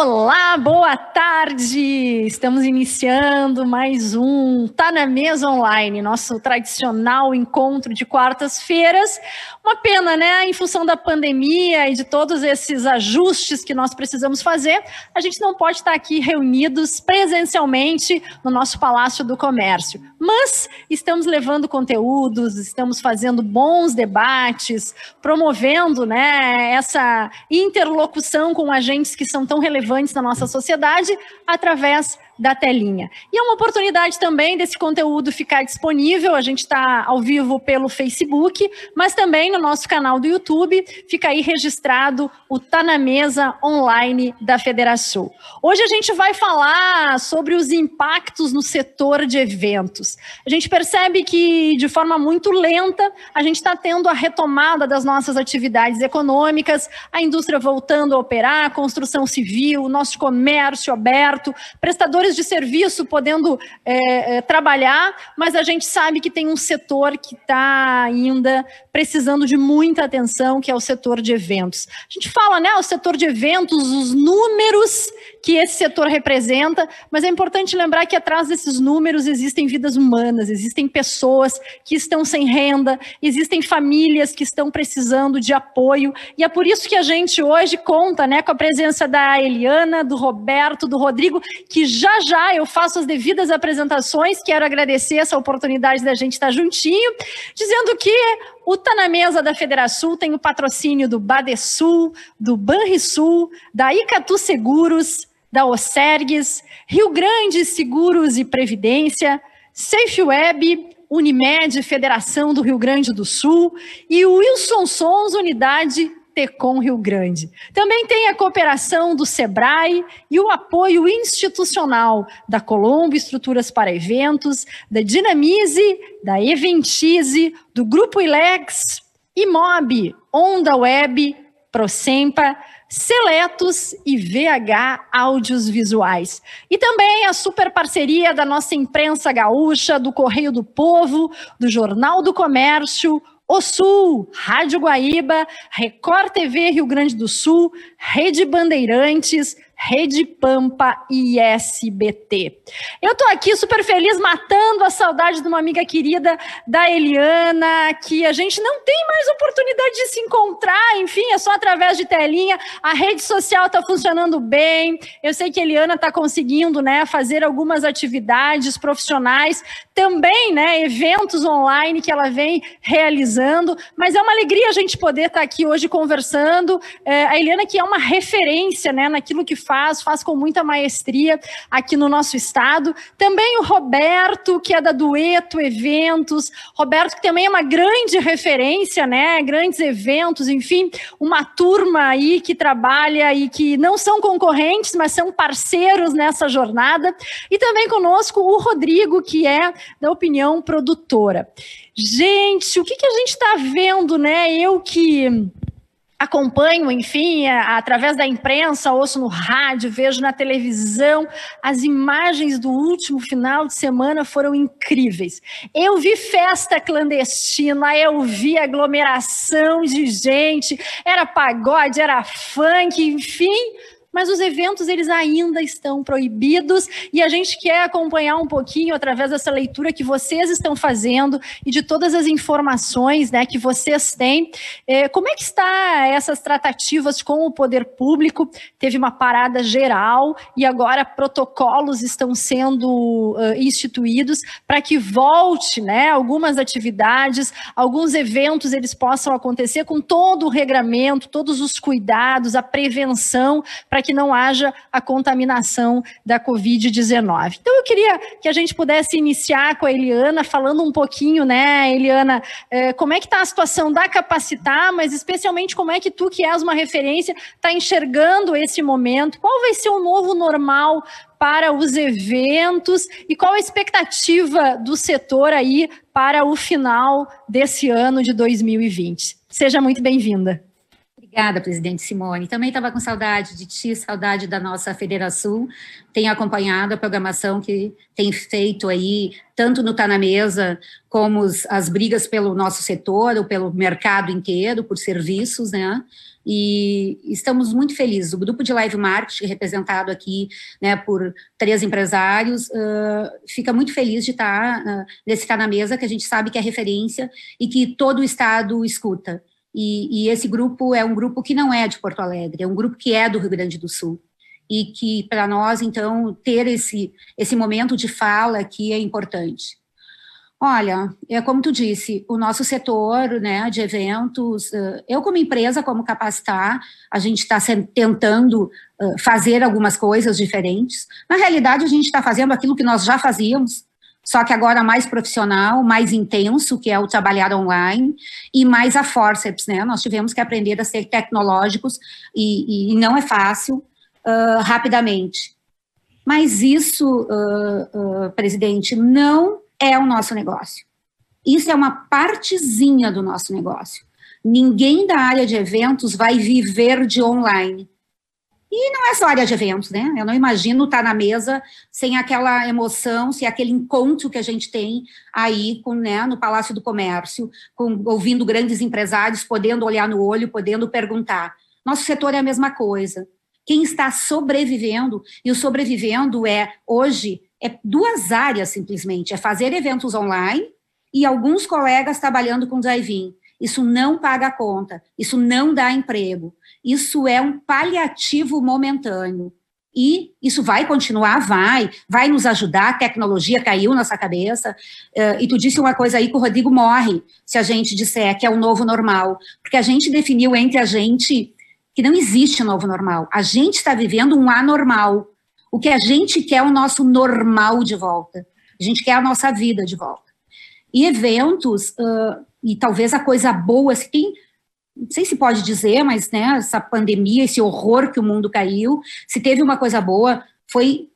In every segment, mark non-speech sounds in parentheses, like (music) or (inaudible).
Olá, boa tarde! Estamos iniciando mais um Tá na Mesa Online, nosso tradicional encontro de quartas-feiras. Uma pena, né? Em função da pandemia e de todos esses ajustes que nós precisamos fazer, a gente não pode estar aqui reunidos presencialmente no nosso Palácio do Comércio. Mas estamos levando conteúdos, estamos fazendo bons debates, promovendo né, essa interlocução com agentes que são tão relevantes na nossa sociedade através da telinha. E é uma oportunidade também desse conteúdo ficar disponível. A gente está ao vivo pelo Facebook, mas também no nosso canal do YouTube. Fica aí registrado o Tá na Mesa online da Federação. Hoje a gente vai falar sobre os impactos no setor de eventos. A gente percebe que, de forma muito lenta, a gente está tendo a retomada das nossas atividades econômicas, a indústria voltando a operar, a construção civil, nosso comércio aberto, prestadores de serviço podendo é, é, trabalhar, mas a gente sabe que tem um setor que está ainda precisando de muita atenção, que é o setor de eventos. A gente fala, né, o setor de eventos, os números que esse setor representa, mas é importante lembrar que atrás desses números existem vidas humanas, existem pessoas que estão sem renda, existem famílias que estão precisando de apoio, e é por isso que a gente hoje conta, né, com a presença da Eliana, do Roberto, do Rodrigo, que já já eu faço as devidas apresentações. Quero agradecer essa oportunidade da gente estar juntinho, dizendo que o Tá na Mesa da Federação tem o patrocínio do Badesul, do Banrisul, da Icatu Seguros, da Osergues, Rio Grande Seguros e Previdência, SafeWeb, Unimed, Federação do Rio Grande do Sul e Wilson Sons, Unidade Tecom Rio Grande. Também tem a cooperação do SEBRAE e o apoio institucional da Colombo Estruturas para Eventos, da Dinamize, da Eventize, do Grupo Ilex, Imob, Onda Web, Procempa, Seletos e VH Áudios Visuais. E também a super parceria da nossa imprensa gaúcha, do Correio do Povo, do Jornal do Comércio, o Sul, Rádio Guaíba, Record TV Rio Grande do Sul, Rede Bandeirantes, Rede Pampa e SBT. Eu tô aqui super feliz, matando a saudade de uma amiga querida da Eliana, que a gente não tem mais oportunidade de se encontrar, enfim, é só através de telinha. A rede social tá funcionando bem. Eu sei que a Eliana tá conseguindo, né, fazer algumas atividades profissionais, também, né, eventos online que ela vem realizando, mas é uma alegria a gente poder estar tá aqui hoje conversando. É, a Eliana que é uma referência, né, naquilo que faz, faz com muita maestria aqui no nosso estado. Também o Roberto, que é da Dueto Eventos. Roberto, que também é uma grande referência, né? Grandes eventos, enfim, uma turma aí que trabalha e que não são concorrentes, mas são parceiros nessa jornada. E também conosco o Rodrigo, que é da Opinião Produtora. Gente, o que, que a gente está vendo, né? Eu que acompanho, enfim, através da imprensa, ouço no rádio, vejo na televisão, as imagens do último final de semana foram incríveis. Eu vi festa clandestina, eu vi aglomeração de gente, era pagode, era funk, enfim, mas os eventos eles ainda estão proibidos e a gente quer acompanhar um pouquinho através dessa leitura que vocês estão fazendo e de todas as informações, né, que vocês têm. É, como é que está essas tratativas com o poder público? Teve uma parada geral e agora protocolos estão sendo uh, instituídos para que volte, né, algumas atividades, alguns eventos eles possam acontecer com todo o regramento, todos os cuidados, a prevenção para para que não haja a contaminação da Covid-19. Então, eu queria que a gente pudesse iniciar com a Eliana, falando um pouquinho, né, Eliana, eh, como é que está a situação da Capacitar, mas especialmente como é que tu, que és uma referência, está enxergando esse momento, qual vai ser o novo normal para os eventos e qual a expectativa do setor aí para o final desse ano de 2020. Seja muito bem-vinda. Obrigada, presidente Simone. Também estava com saudade de ti, saudade da nossa Federação. Tenho acompanhado a programação que tem feito aí, tanto no Tá na Mesa, como as brigas pelo nosso setor, ou pelo mercado inteiro, por serviços, né? E estamos muito felizes. O grupo de live marketing, representado aqui né, por três empresários, uh, fica muito feliz de estar uh, nesse Tá na Mesa, que a gente sabe que é referência e que todo o Estado escuta. E, e, esse grupo é um grupo que não é de Porto Alegre, é um grupo que é do Rio Grande do Sul. E que, para nós, então, ter esse, esse momento de fala aqui é importante. Olha, é como tu disse, o nosso setor né, de eventos, eu como empresa, como Capacitar, a gente está tentando fazer algumas coisas diferentes. Na realidade, a gente está fazendo aquilo que nós já fazíamos, só que agora mais profissional, mais intenso, que é o trabalhar online, e mais a forceps, né? Nós tivemos que aprender a ser tecnológicos, e, e não é fácil, uh, rapidamente. Mas isso, uh, uh, presidente, não é o nosso negócio. Isso é uma partezinha do nosso negócio. Ninguém da área de eventos vai viver de online. E não é só área de eventos, né? Eu não imagino estar na mesa sem aquela emoção, sem aquele encontro que a gente tem aí com, né, no Palácio do Comércio, com, ouvindo grandes empresários, podendo olhar no olho, podendo perguntar. Nosso setor é a mesma coisa. Quem está sobrevivendo, e o sobrevivendo é, hoje, é duas áreas simplesmente, é fazer eventos online e alguns colegas trabalhando com drive-in. Isso não paga a conta, isso não dá emprego, isso é um paliativo momentâneo. E isso vai continuar, vai, vai nos ajudar, a tecnologia caiu nossa cabeça, uh, e tu disse uma coisa aí que o Rodrigo morre, se a gente disser que é o novo normal, porque a gente definiu entre a gente que não existe novo normal, a gente está vivendo um anormal, o que a gente quer é o nosso normal de volta, a gente quer a nossa vida de volta. E eventos, uh, e talvez a coisa boa, se tem, não sei se pode dizer, mas né, essa pandemia, esse horror que o mundo caiu, se teve uma coisa boa, foi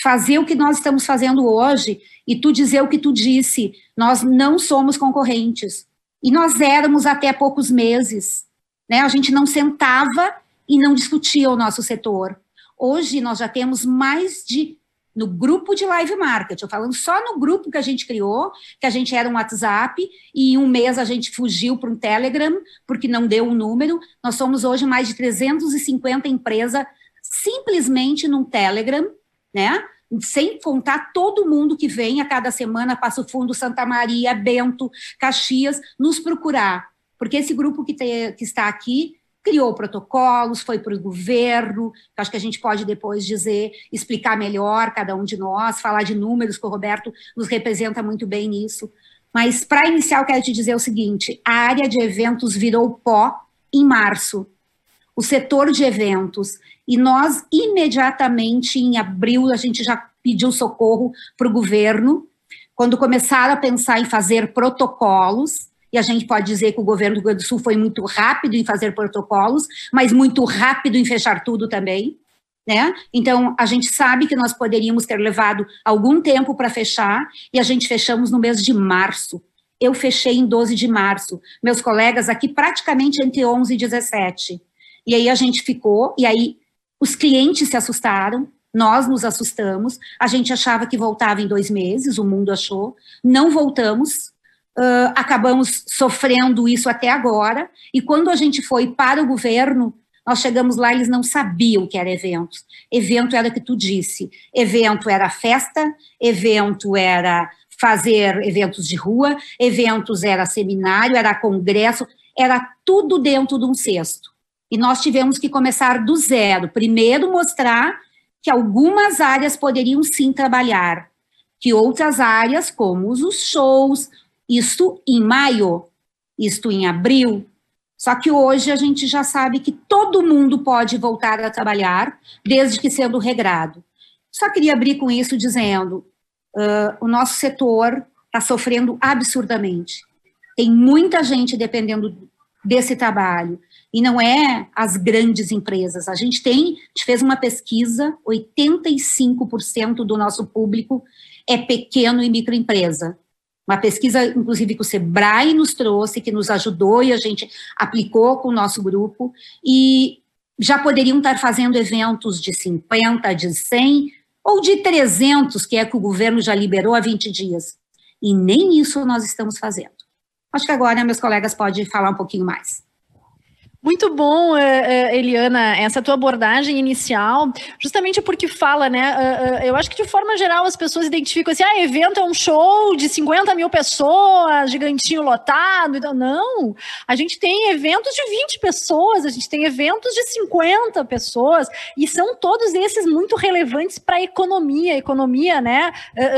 fazer o que nós estamos fazendo hoje e tu dizer o que tu disse, nós não somos concorrentes. E nós éramos até poucos meses, né? A gente não sentava e não discutia o nosso setor. Hoje nós já temos mais de no grupo de live marketing, eu falando só no grupo que a gente criou, que a gente era um WhatsApp, e em um mês a gente fugiu para um Telegram, porque não deu um número. Nós somos hoje mais de 350 empresas simplesmente num Telegram, né? Sem contar todo mundo que vem a cada semana, Passo Fundo, Santa Maria, Bento, Caxias, nos procurar. Porque esse grupo que, te, que está aqui criou protocolos, foi para o governo, acho que a gente pode depois dizer, explicar melhor cada um de nós, falar de números, que o Roberto nos representa muito bem nisso. Mas, para iniciar, eu quero te dizer o seguinte: a área de eventos virou pó em março. O setor de eventos. E nós, imediatamente, em abril, a gente já pediu socorro para o governo, quando começaram a pensar em fazer protocolos, e a gente pode dizer que o governo do Rio Grande do Sul foi muito rápido em fazer protocolos, mas muito rápido em fechar tudo também. Né? Então, a gente sabe que nós poderíamos ter levado algum tempo para fechar, e a gente fechamos no mês de março. Eu fechei em 12 de março, meus colegas aqui praticamente entre 11 e 17. E aí a gente ficou, e aí os clientes se assustaram, nós nos assustamos, a gente achava que voltava em dois meses, o mundo achou, não voltamos, uh, acabamos sofrendo isso até agora, e quando a gente foi para o governo, nós chegamos lá, eles não sabiam o que era eventos. Evento era o que tu disse, evento era festa, evento era fazer eventos de rua, eventos era seminário, era congresso, era tudo dentro de um cesto. E nós tivemos que começar do zero. Primeiro mostrar que algumas áreas poderiam sim trabalhar, que outras áreas, como os shows, isto em maio, isto em abril. Só que hoje a gente já sabe que todo mundo pode voltar a trabalhar, desde que sendo regrado. Só queria abrir com isso dizendo: uh, o nosso setor está sofrendo absurdamente. Tem muita gente dependendo desse trabalho. E não é as grandes empresas. A gente tem, a gente fez uma pesquisa, 85% do nosso público é pequeno e microempresa Uma pesquisa, inclusive, que o Sebrae nos trouxe, que nos ajudou e a gente aplicou com o nosso grupo, e já poderiam estar fazendo eventos de 50, de 100 ou de 300, que é que o governo já liberou há 20 dias. E nem isso nós estamos fazendo. Acho que agora meus colegas podem falar um pouquinho mais. Muito bom, eh, eh, Eliana, essa tua abordagem inicial, justamente porque fala, né? Eh, eu acho que de forma geral as pessoas identificam assim: ah, evento é um show de 50 mil pessoas, gigantinho lotado. Não, a gente tem eventos de 20 pessoas, a gente tem eventos de 50 pessoas, e são todos esses muito relevantes para a economia, economia né,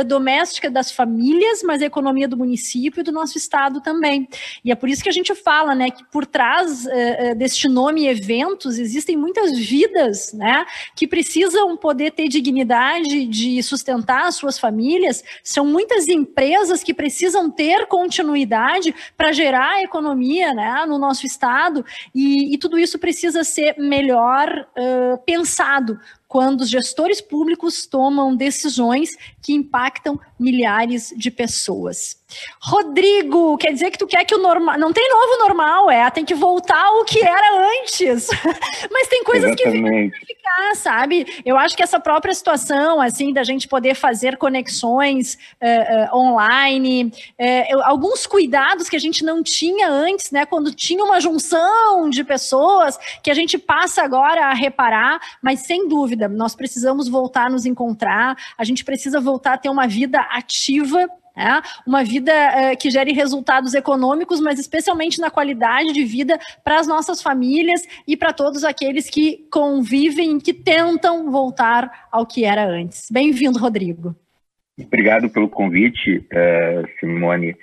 doméstica das famílias, mas a economia do município e do nosso estado também. E é por isso que a gente fala, né, que por trás deste nome eventos, existem muitas vidas, né, que precisam poder ter dignidade de sustentar as suas famílias, são muitas empresas que precisam ter continuidade para gerar economia, né, no nosso estado, e, e tudo isso precisa ser melhor uh, pensado quando os gestores públicos tomam decisões que impactam milhares de pessoas. Rodrigo, quer dizer que tu quer que o normal. Não tem novo normal, é, tem que voltar ao que era antes. (laughs) Mas tem coisas Exatamente. que ficar, sabe? Eu acho que essa própria situação, assim, da gente poder fazer conexões uh, uh, online, uh, alguns cuidados que a gente não tinha antes, né? Quando tinha uma junção de pessoas, que a gente passa agora a reparar, mas sem dúvida, nós precisamos voltar a nos encontrar, a gente precisa voltar a ter uma vida ativa é, uma vida é, que gere resultados econômicos, mas especialmente na qualidade de vida para as nossas famílias e para todos aqueles que convivem, que tentam voltar ao que era antes. Bem-vindo, Rodrigo. Obrigado pelo convite, uh, Simone.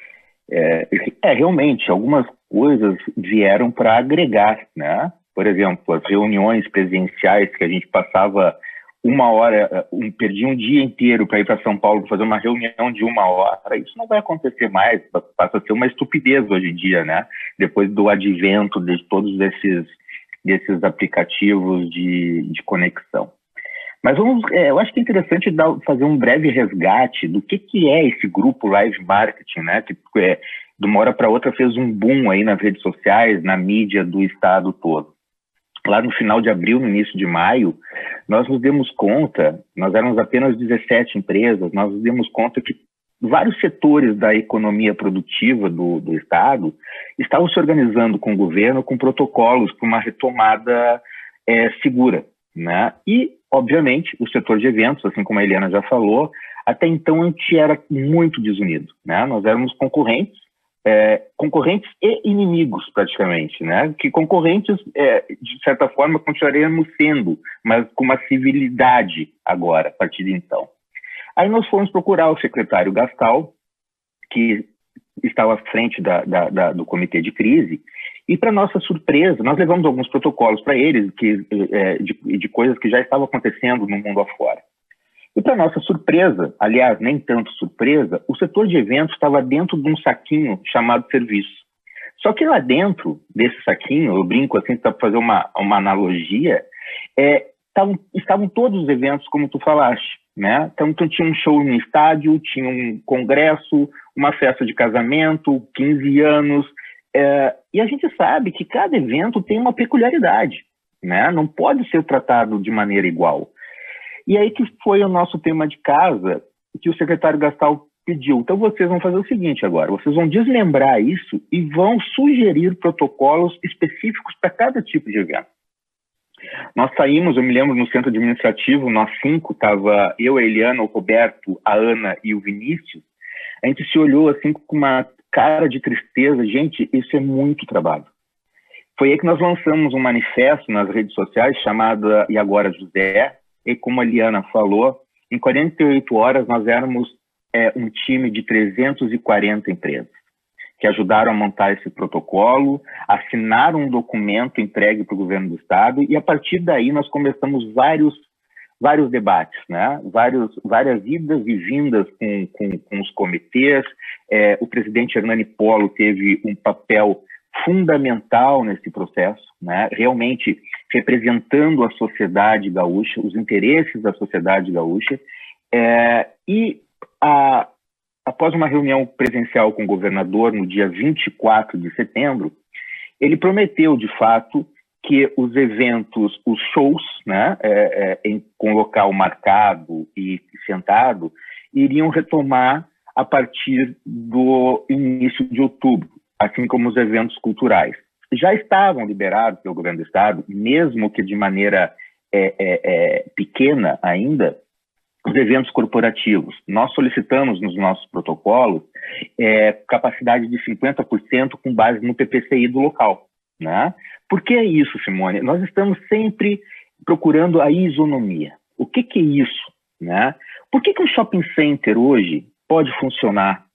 É, é, realmente, algumas coisas vieram para agregar, né? Por exemplo, as reuniões presenciais que a gente passava uma hora, um, perdi um dia inteiro para ir para São Paulo fazer uma reunião de uma hora. Isso não vai acontecer mais, passa a ser uma estupidez hoje em dia, né? Depois do advento de todos esses, desses aplicativos de, de conexão. Mas vamos, é, eu acho que é interessante dar, fazer um breve resgate do que, que é esse grupo Live Marketing, né? Que é, de uma hora para outra fez um boom aí nas redes sociais, na mídia do estado todo lá no final de abril, no início de maio, nós nos demos conta, nós éramos apenas 17 empresas, nós nos demos conta que vários setores da economia produtiva do, do Estado estavam se organizando com o governo com protocolos para uma retomada é, segura. Né? E, obviamente, o setor de eventos, assim como a Eliana já falou, até então a gente era muito desunido. Né? Nós éramos concorrentes, é, concorrentes e inimigos, praticamente, né? Que concorrentes, é, de certa forma, continuaremos sendo, mas com uma civilidade agora, a partir de então. Aí nós fomos procurar o secretário Gastal, que estava à frente da, da, da, do comitê de crise, e para nossa surpresa, nós levamos alguns protocolos para eles que, é, de, de coisas que já estavam acontecendo no mundo afora. E para nossa surpresa, aliás, nem tanto surpresa, o setor de eventos estava dentro de um saquinho chamado serviço. Só que lá dentro desse saquinho, eu brinco assim para fazer uma, uma analogia, é, tavam, estavam todos os eventos como tu falaste, né? Então, tinha um show no estádio, tinha um congresso, uma festa de casamento, 15 anos, é, e a gente sabe que cada evento tem uma peculiaridade, né? Não pode ser tratado de maneira igual. E aí que foi o nosso tema de casa, que o secretário Gastal pediu. Então vocês vão fazer o seguinte agora, vocês vão desmembrar isso e vão sugerir protocolos específicos para cada tipo de evento. Nós saímos, eu me lembro, no centro administrativo, nós cinco, estava eu, a Eliana, o Roberto, a Ana e o Vinícius. A gente se olhou assim com uma cara de tristeza. Gente, isso é muito trabalho. Foi aí que nós lançamos um manifesto nas redes sociais chamado E Agora José, e como a Liana falou, em 48 horas nós éramos é, um time de 340 empresas que ajudaram a montar esse protocolo, assinaram um documento entregue para o governo do estado e a partir daí nós começamos vários vários debates, né? Vários, várias idas e vindas com, com, com os comitês. É, o presidente Hernani Polo teve um papel fundamental nesse processo, né? realmente representando a sociedade gaúcha, os interesses da sociedade gaúcha, é, e a, após uma reunião presencial com o governador no dia 24 de setembro, ele prometeu, de fato, que os eventos, os shows, né, é, é, em, com local marcado e sentado, iriam retomar a partir do início de outubro, assim como os eventos culturais. Já estavam liberados pelo governo do estado, mesmo que de maneira é, é, é pequena ainda, os eventos corporativos. Nós solicitamos nos nossos protocolos é, capacidade de 50% com base no PPCI do local. Né? Por que é isso, Simone? Nós estamos sempre procurando a isonomia. O que, que é isso? Né? Por que, que um shopping center hoje pode funcionar?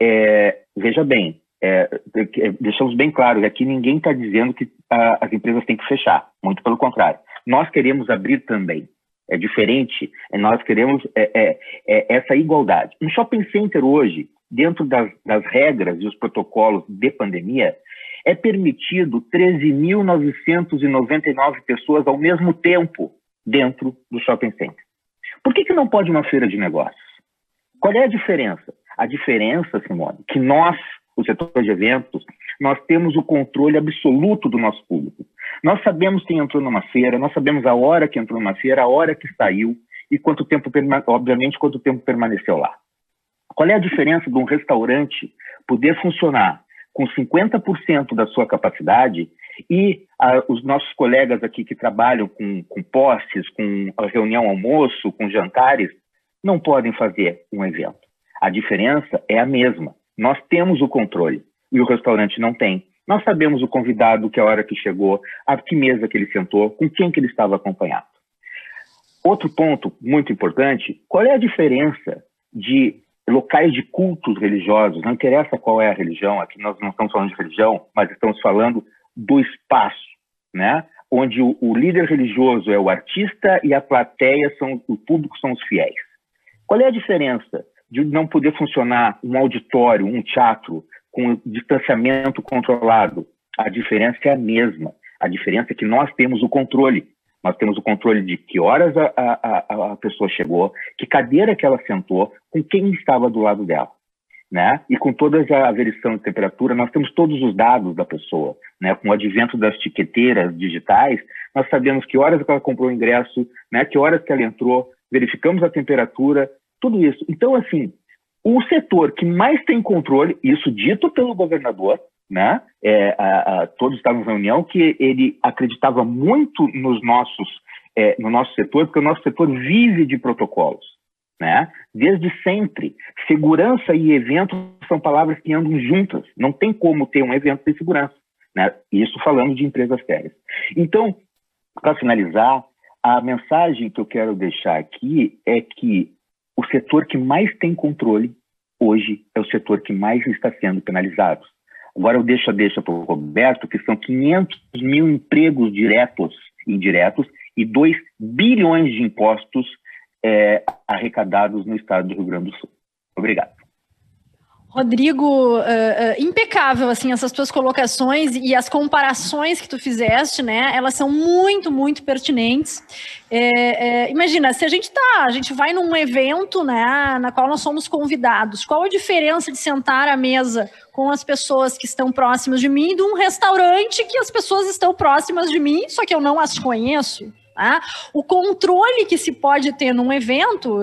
É, veja bem, é, é deixamos bem claro que aqui ninguém está dizendo que a, as empresas têm que fechar, muito pelo contrário. Nós queremos abrir também. É diferente, é, nós queremos é, é, é, essa igualdade. Um shopping center hoje, dentro das, das regras e os protocolos de pandemia, é permitido 13.999 pessoas ao mesmo tempo dentro do shopping center. Por que, que não pode uma feira de negócios? Qual é a diferença? A diferença, Simone, que nós, o setor de eventos, nós temos o controle absoluto do nosso público. Nós sabemos quem entrou numa feira, nós sabemos a hora que entrou numa feira, a hora que saiu e quanto tempo, obviamente, quanto tempo permaneceu lá. Qual é a diferença de um restaurante poder funcionar com 50% da sua capacidade e os nossos colegas aqui que trabalham com, com posses, com reunião almoço, com jantares, não podem fazer um evento. A diferença é a mesma. Nós temos o controle e o restaurante não tem. Nós sabemos o convidado, que a hora que chegou, a que mesa que ele sentou, com quem que ele estava acompanhado. Outro ponto muito importante, qual é a diferença de locais de cultos religiosos, não interessa qual é a religião, aqui nós não estamos falando de religião, mas estamos falando do espaço, né? onde o, o líder religioso é o artista e a plateia são o público são os fiéis. Qual é a diferença de não poder funcionar um auditório, um teatro com distanciamento controlado? A diferença é a mesma. A diferença é que nós temos o controle. Nós temos o controle de que horas a, a, a pessoa chegou, que cadeira que ela sentou, com quem estava do lado dela. Né? E com toda a averição de temperatura, nós temos todos os dados da pessoa. Né? Com o advento das tiqueteiras digitais, nós sabemos que horas que ela comprou o ingresso, né? que horas que ela entrou, verificamos a temperatura, tudo isso. Então, assim, o setor que mais tem controle, isso dito pelo governador, né? É, a, a, todos estavam em reunião que ele acreditava muito nos nossos, é, no nosso setor, porque o nosso setor vive de protocolos, né? Desde sempre, segurança e evento são palavras que andam juntas. Não tem como ter um evento sem segurança, né? Isso falando de empresas sérias. Então, para finalizar, a mensagem que eu quero deixar aqui é que o setor que mais tem controle hoje é o setor que mais está sendo penalizado. Agora eu deixo a deixa para o Roberto, que são 500 mil empregos diretos e indiretos e 2 bilhões de impostos é, arrecadados no estado do Rio Grande do Sul. Obrigado. Rodrigo, uh, uh, impecável, assim, essas tuas colocações e as comparações que tu fizeste, né, elas são muito, muito pertinentes. É, é, imagina, se a gente tá, a gente vai num evento, né, na qual nós somos convidados, qual a diferença de sentar à mesa com as pessoas que estão próximas de mim de um restaurante que as pessoas estão próximas de mim, só que eu não as conheço? Tá? O controle que se pode ter num evento,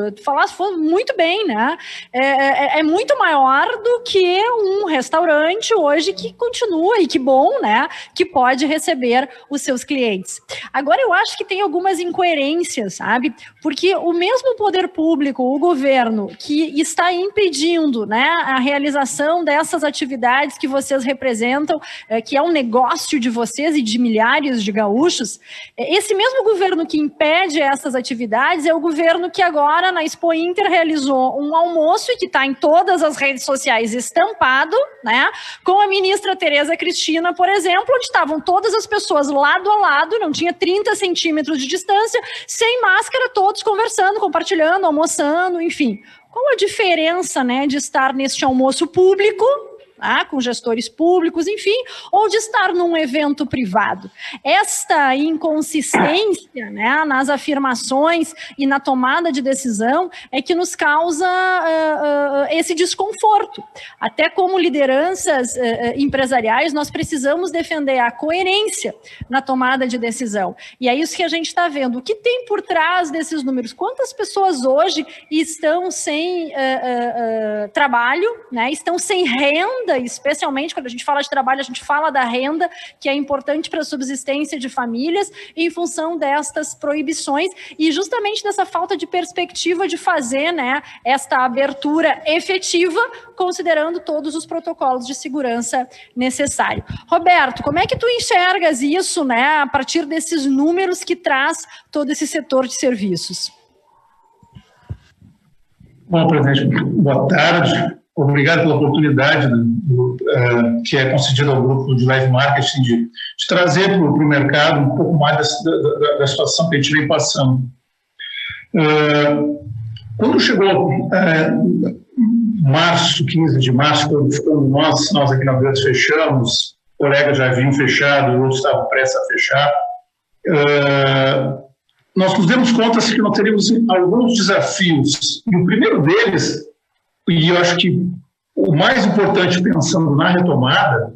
foi muito bem, né? É, é, é, muito maior do que um restaurante hoje que continua, e que bom, né? Que pode receber os seus clientes. Agora, eu acho que tem algumas incoerências, sabe? Porque o mesmo poder público, o governo, que está impedindo né, a realização dessas atividades que vocês representam, é, que é um negócio de vocês e de milhares de gaúchos, é, esse mesmo governo governo que impede essas atividades é o governo que agora na Expo Inter realizou um almoço e que está em todas as redes sociais estampado, né? Com a ministra Tereza Cristina, por exemplo, onde estavam todas as pessoas lado a lado, não tinha 30 centímetros de distância, sem máscara, todos conversando, compartilhando, almoçando, enfim. Qual a diferença, né, de estar neste almoço público ah, com gestores públicos, enfim, ou de estar num evento privado. Esta inconsistência né, nas afirmações e na tomada de decisão é que nos causa uh, uh, esse desconforto. Até como lideranças uh, empresariais, nós precisamos defender a coerência na tomada de decisão. E é isso que a gente está vendo. O que tem por trás desses números? Quantas pessoas hoje estão sem trabalho, né, estão sem renda? Renda, especialmente quando a gente fala de trabalho, a gente fala da renda, que é importante para a subsistência de famílias, em função destas proibições e justamente dessa falta de perspectiva de fazer né, esta abertura efetiva, considerando todos os protocolos de segurança necessários. Roberto, como é que tu enxergas isso né, a partir desses números que traz todo esse setor de serviços? Bom, presidente, boa tarde. Obrigado pela oportunidade do, do, uh, que é concedida ao grupo de live marketing de, de trazer para o mercado um pouco mais da, da, da, situação que a gente vem passando. Uh, quando chegou uh, março, 15 de março, quando nós, nós aqui na Verde fechamos, colegas já haviam fechado, outros estavam prestes a fechar, nós nos demos conta que nós teríamos alguns desafios. E o primeiro deles e eu acho que o mais importante, pensando na retomada,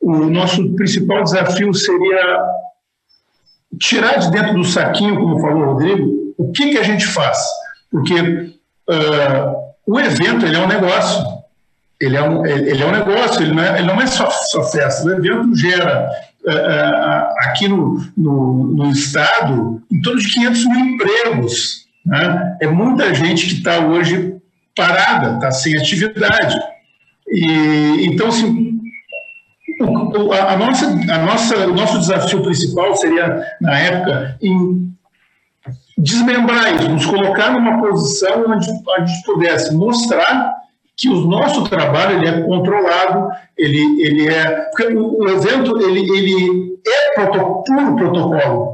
o nosso principal desafio seria tirar de dentro do saquinho, como falou o Rodrigo, o que, que a gente faz. Porque uh, o evento ele é um negócio. Ele é um, ele é um negócio, ele não é, ele não é só, só festa. O evento gera, uh, uh, aqui no, no, no, Estado, em torno de 500 mil empregos. Né? É muita gente que está hoje parada, está sem atividade. E, então, assim, a nossa, a nossa, o nosso desafio principal seria, na época, em desmembrar isso, nos colocar numa posição onde a gente pudesse mostrar que o nosso trabalho ele é controlado, ele, ele é... Porque o, evento ele, ele é proto, puro protocolo,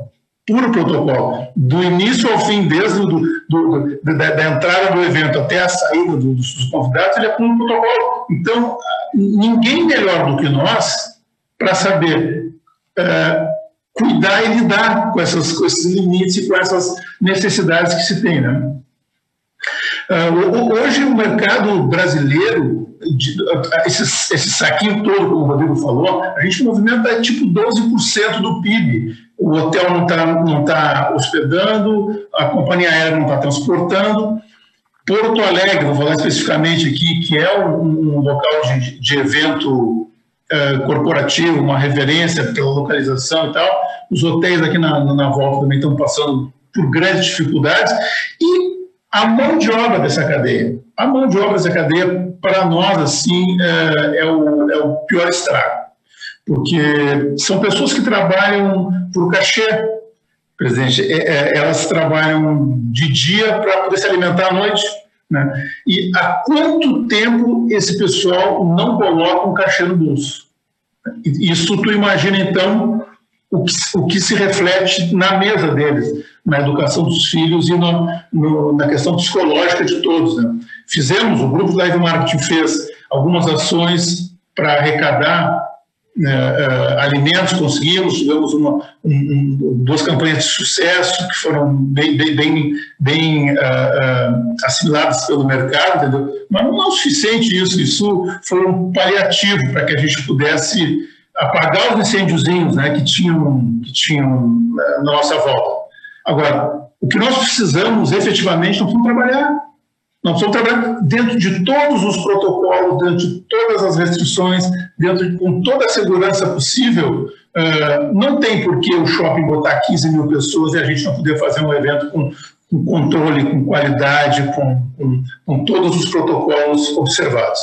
puro protocolo, do início ao fim, desde do, do, da, da, entrada do evento até a saída do, dos convidados, ele é puro protocolo. Então, ninguém melhor do que nós para saber é, cuidar e lidar com, essas, com esses limites e com essas necessidades que se tem. Né? Uh, hoje, o mercado brasileiro, de, esse, esse saquinho todo, como o Rodrigo falou, a gente movimenta tipo 12% do PIB. O hotel não está não tá hospedando, a companhia aérea não está transportando. Porto Alegre, vou falar especificamente aqui, que é um, local de, de evento uh, corporativo, uma reverência pela localização e tal. Os hotéis aqui na, na volta também estão passando por grandes dificuldades. E a mão de obra dessa cadeia. A mão de obra dessa cadeia, para nós, assim, é, é, o, é o pior estrago, porque são pessoas que trabalham por cachê, presidente, é, é, elas trabalham de dia para poder se alimentar à noite, né? E há quanto tempo esse pessoal não coloca um cachê no bolso? Isso tu imagina, então, o que, o que se reflete na mesa deles na educação dos filhos e no, no, na questão psicológica de todos. Né? Fizemos, o grupo Live Marketing fez algumas ações para arrecadar alimentos, conseguimos, tivemos uma, um, duas campanhas de sucesso que foram bem, bem, bem, bem uh, uh, assimiladas pelo mercado, entendeu? mas não é o suficiente isso, isso foi um paliativo para que a gente pudesse apagar os incêndiozinhos né, que tinham, que tinham na nossa volta. Agora, o que nós precisamos efetivamente, nós precisamos trabalhar. Nós precisamos trabalhar dentro de todos os protocolos, dentro de todas as restrições, dentro de, com toda a segurança possível. Uh, não tem por que o shopping botar 15 mil pessoas e a gente não poder fazer um evento com, com controle, com qualidade, com, com, com, todos os protocolos observados.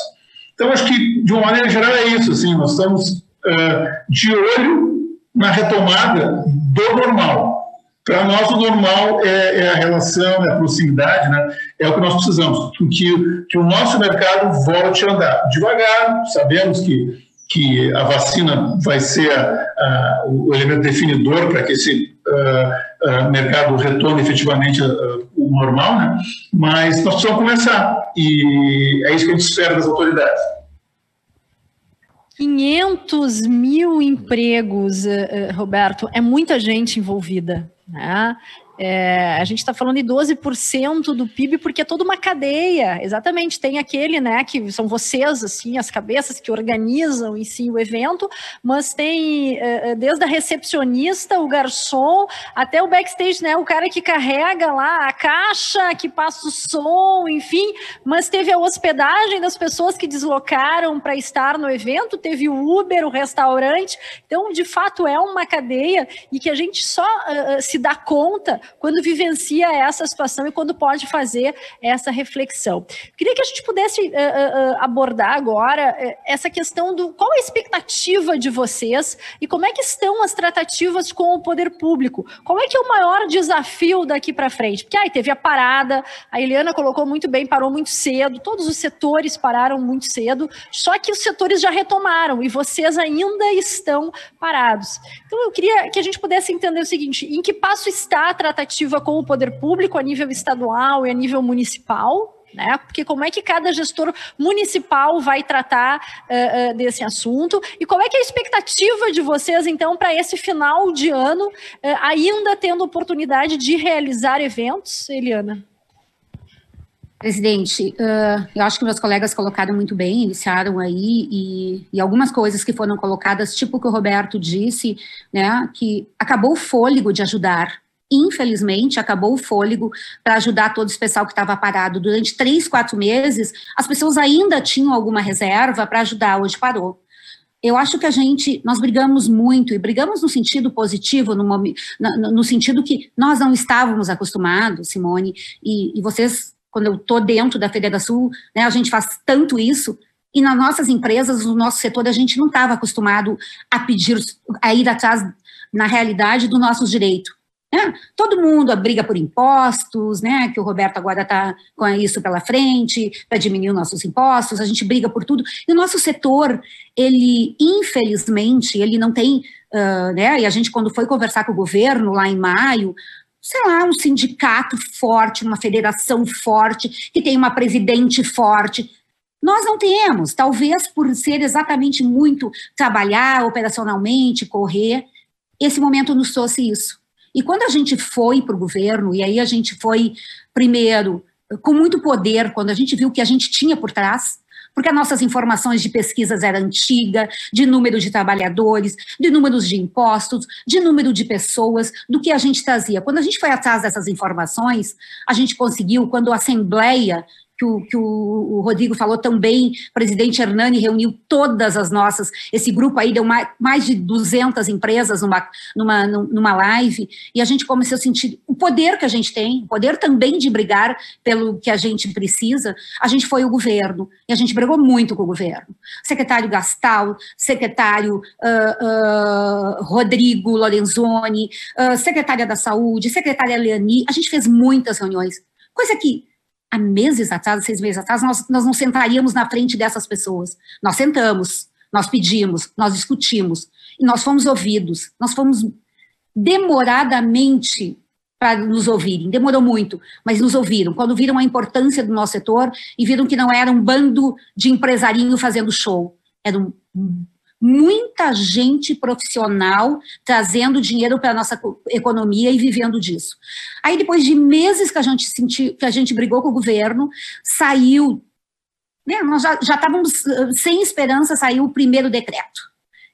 Então, acho que, de uma maneira geral, é isso. Assim, nós estamos uh, de olho na retomada do normal. Para nós, o normal é, é, a relação, é a proximidade, né? é o que nós precisamos, que, que o nosso mercado volte a andar. Devagar, sabemos que, que a vacina vai ser a, a, o elemento definidor para que esse uh, uh, mercado retorne efetivamente o normal, né? mas nós precisamos começar, e é isso que a gente espera das autoridades. 500 mil empregos, uh, uh, Roberto, é muita gente envolvida. Né? É, a gente está falando de 12% do PIB porque é toda uma cadeia. Exatamente, tem aquele, né, que são vocês, assim, as cabeças que organizam em si o evento, mas tem é, é, desde a recepcionista, o garçom, até o backstage, né, o cara que carrega lá a caixa, que passa o som, enfim, mas teve a hospedagem das pessoas que deslocaram para estar no evento, teve o Uber, o restaurante. Então, de fato, é uma cadeia e que a gente só uh, se dá conta quando vivencia essa situação e quando pode fazer essa reflexão. Queria que a gente pudesse uh, uh, abordar agora essa questão do qual a expectativa de vocês e como é que estão as tratativas com o poder público. Qual é que é o maior desafio daqui para frente? Porque aí teve a parada, a Eliana colocou muito bem, parou muito cedo, todos os setores pararam muito cedo, só que os setores já retomaram e vocês ainda estão parados. Então eu queria que a gente pudesse entender o seguinte: em que passo está a tratativa com o poder público a nível estadual e a nível municipal? Né? Porque como é que cada gestor municipal vai tratar uh, uh, desse assunto e qual é que é a expectativa de vocês então para esse final de ano, uh, ainda tendo oportunidade de realizar eventos, Eliana? Presidente, eu acho que meus colegas colocaram muito bem, iniciaram aí, e, e, algumas coisas que foram colocadas, tipo o que o Roberto disse, né, que acabou o fôlego de ajudar. Infelizmente, acabou o fôlego para ajudar todo esse pessoal que estava parado. Durante três, quatro meses, as pessoas ainda tinham alguma reserva para ajudar, hoje parou eu acho que a gente, nós brigamos muito, e brigamos no sentido positivo, no, no, no sentido que nós não estávamos acostumados, Simone, e, e vocês quando eu estou dentro da Federação, né, a gente faz tanto isso, e nas nossas empresas, no nosso setor, a gente não estava acostumado a pedir, a ir atrás, na realidade, dos nossos direitos. Né? Todo mundo briga por impostos, né? Que o Roberto agora está com isso pela frente, para diminuir os nossos impostos, a gente briga por tudo. E o nosso setor, ele, infelizmente, ele não tem, uh, né? E a gente, quando foi conversar com o governo lá em maio, sei lá, um sindicato forte, uma federação forte, que tem uma presidente forte. Nós não temos, talvez por ser exatamente muito trabalhar operacionalmente, correr, esse momento nos trouxe isso. E quando a gente foi para o governo, e aí a gente foi, primeiro, com muito poder, quando a gente viu que a gente tinha por trás, porque as nossas informações de pesquisas eram antigas, de número de trabalhadores, de números de impostos, de número de pessoas, do que a gente trazia. Quando a gente foi atrás dessas informações, a gente conseguiu, quando a Assembleia que o, que o, Rodrigo falou também, o presidente Hernani reuniu todas as nossas, esse grupo aí deu mais, mais de 200 empresas numa, numa, numa live, e a gente começou a sentir o poder que a gente tem, o poder também de brigar pelo que a gente precisa, a gente foi o governo, e a gente brigou muito com o governo. Secretário Gastal, secretário uh, uh, Rodrigo Lorenzoni, uh, secretária da Saúde, secretária Leani, a gente fez muitas reuniões, coisa que há meses atrás, seis meses atrás, nós, nós não sentaríamos na frente dessas pessoas. Nós sentamos, nós pedimos, nós discutimos, e nós fomos ouvidos, nós fomos demoradamente para nos ouvirem, demorou muito, mas nos ouviram, quando viram a importância do nosso setor e viram que não era um bando de empresarinho fazendo show, era um muita gente profissional trazendo dinheiro para a nossa economia e vivendo disso. Aí, depois de meses que a gente sentiu, que a gente brigou com o governo, saiu, né, nós já, já estávamos sem esperança, saiu o primeiro decreto.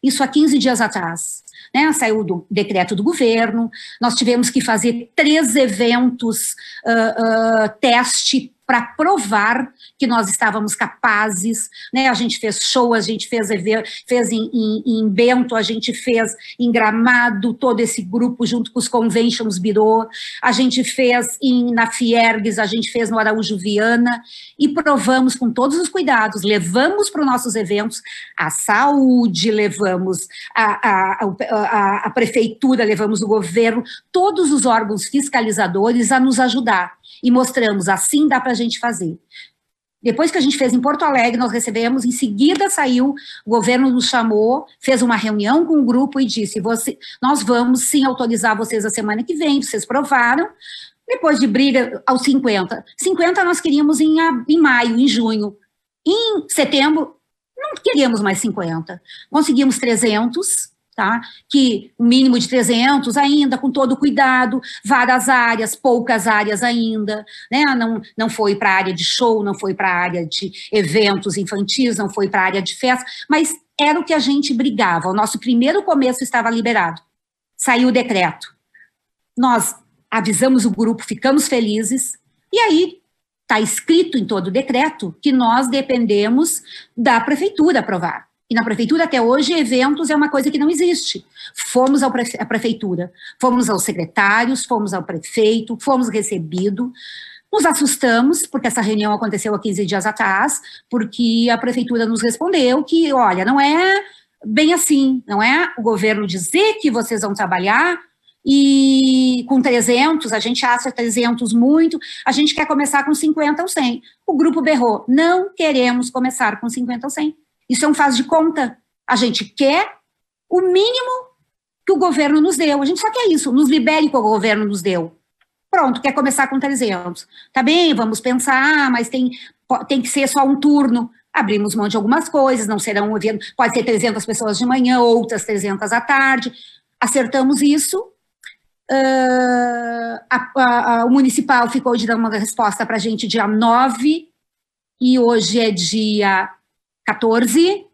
Isso há 15 dias atrás. Né, saiu do decreto do governo, nós tivemos que fazer três eventos uh, uh, teste para provar que nós estávamos capazes, né? A gente fez show, a gente fez fez em, em, em, Bento, a gente fez em Gramado, todo esse grupo junto com os Conventions Bureau, a gente fez em, na Fiergues, a gente fez no Araújo Viana, e provamos com todos os cuidados, levamos para os nossos eventos a saúde, levamos a, a, a, a prefeitura, levamos o governo, todos os órgãos fiscalizadores a nos ajudar. E mostramos assim dá para a gente fazer. Depois que a gente fez em Porto Alegre, nós recebemos, em seguida saiu, o governo nos chamou, fez uma reunião com o grupo e disse: nós vamos sim autorizar vocês a semana que vem, vocês provaram. Depois de briga aos 50. 50 nós queríamos em, em maio, em junho. Em setembro, Não queríamos mais 50. Conseguimos 300, tá? Que um mínimo de 300 ainda, com todo cuidado, várias áreas, poucas áreas ainda, né? Não, não foi para a área de show, não foi para a área de eventos infantis, não foi para a área de festa, mas era o que a gente brigava. O nosso primeiro começo estava liberado. Saiu o decreto. Nós avisamos o grupo, ficamos felizes, e aí está escrito em todo o decreto que nós dependemos da prefeitura aprovar. E na prefeitura, até hoje, eventos é uma coisa que não existe. Fomos à prefe prefeitura, fomos aos secretários, fomos ao prefeito, fomos recebidos, nos assustamos, porque essa reunião aconteceu há 15 dias atrás, porque a prefeitura nos respondeu que, olha, não é bem assim, não é o governo dizer que vocês vão trabalhar e com 300, a gente acha 300 muito, a gente quer começar com 50 ou 100. O grupo berrou, não queremos começar com 50 ou 100. Isso é um faz de conta. A gente quer o mínimo que o governo nos deu. A gente só quer isso, nos libere que o governo nos deu. Pronto, quer começar com 300. Tá bem, vamos pensar, mas tem, tem que ser só um turno. Abrimos mão de algumas coisas, não serão um evento, pode ser 300 pessoas de manhã, outras 300 à tarde. Acertamos isso. Uh, a, a, a, o municipal ficou de dar uma resposta para a gente dia 9, e hoje é dia 14.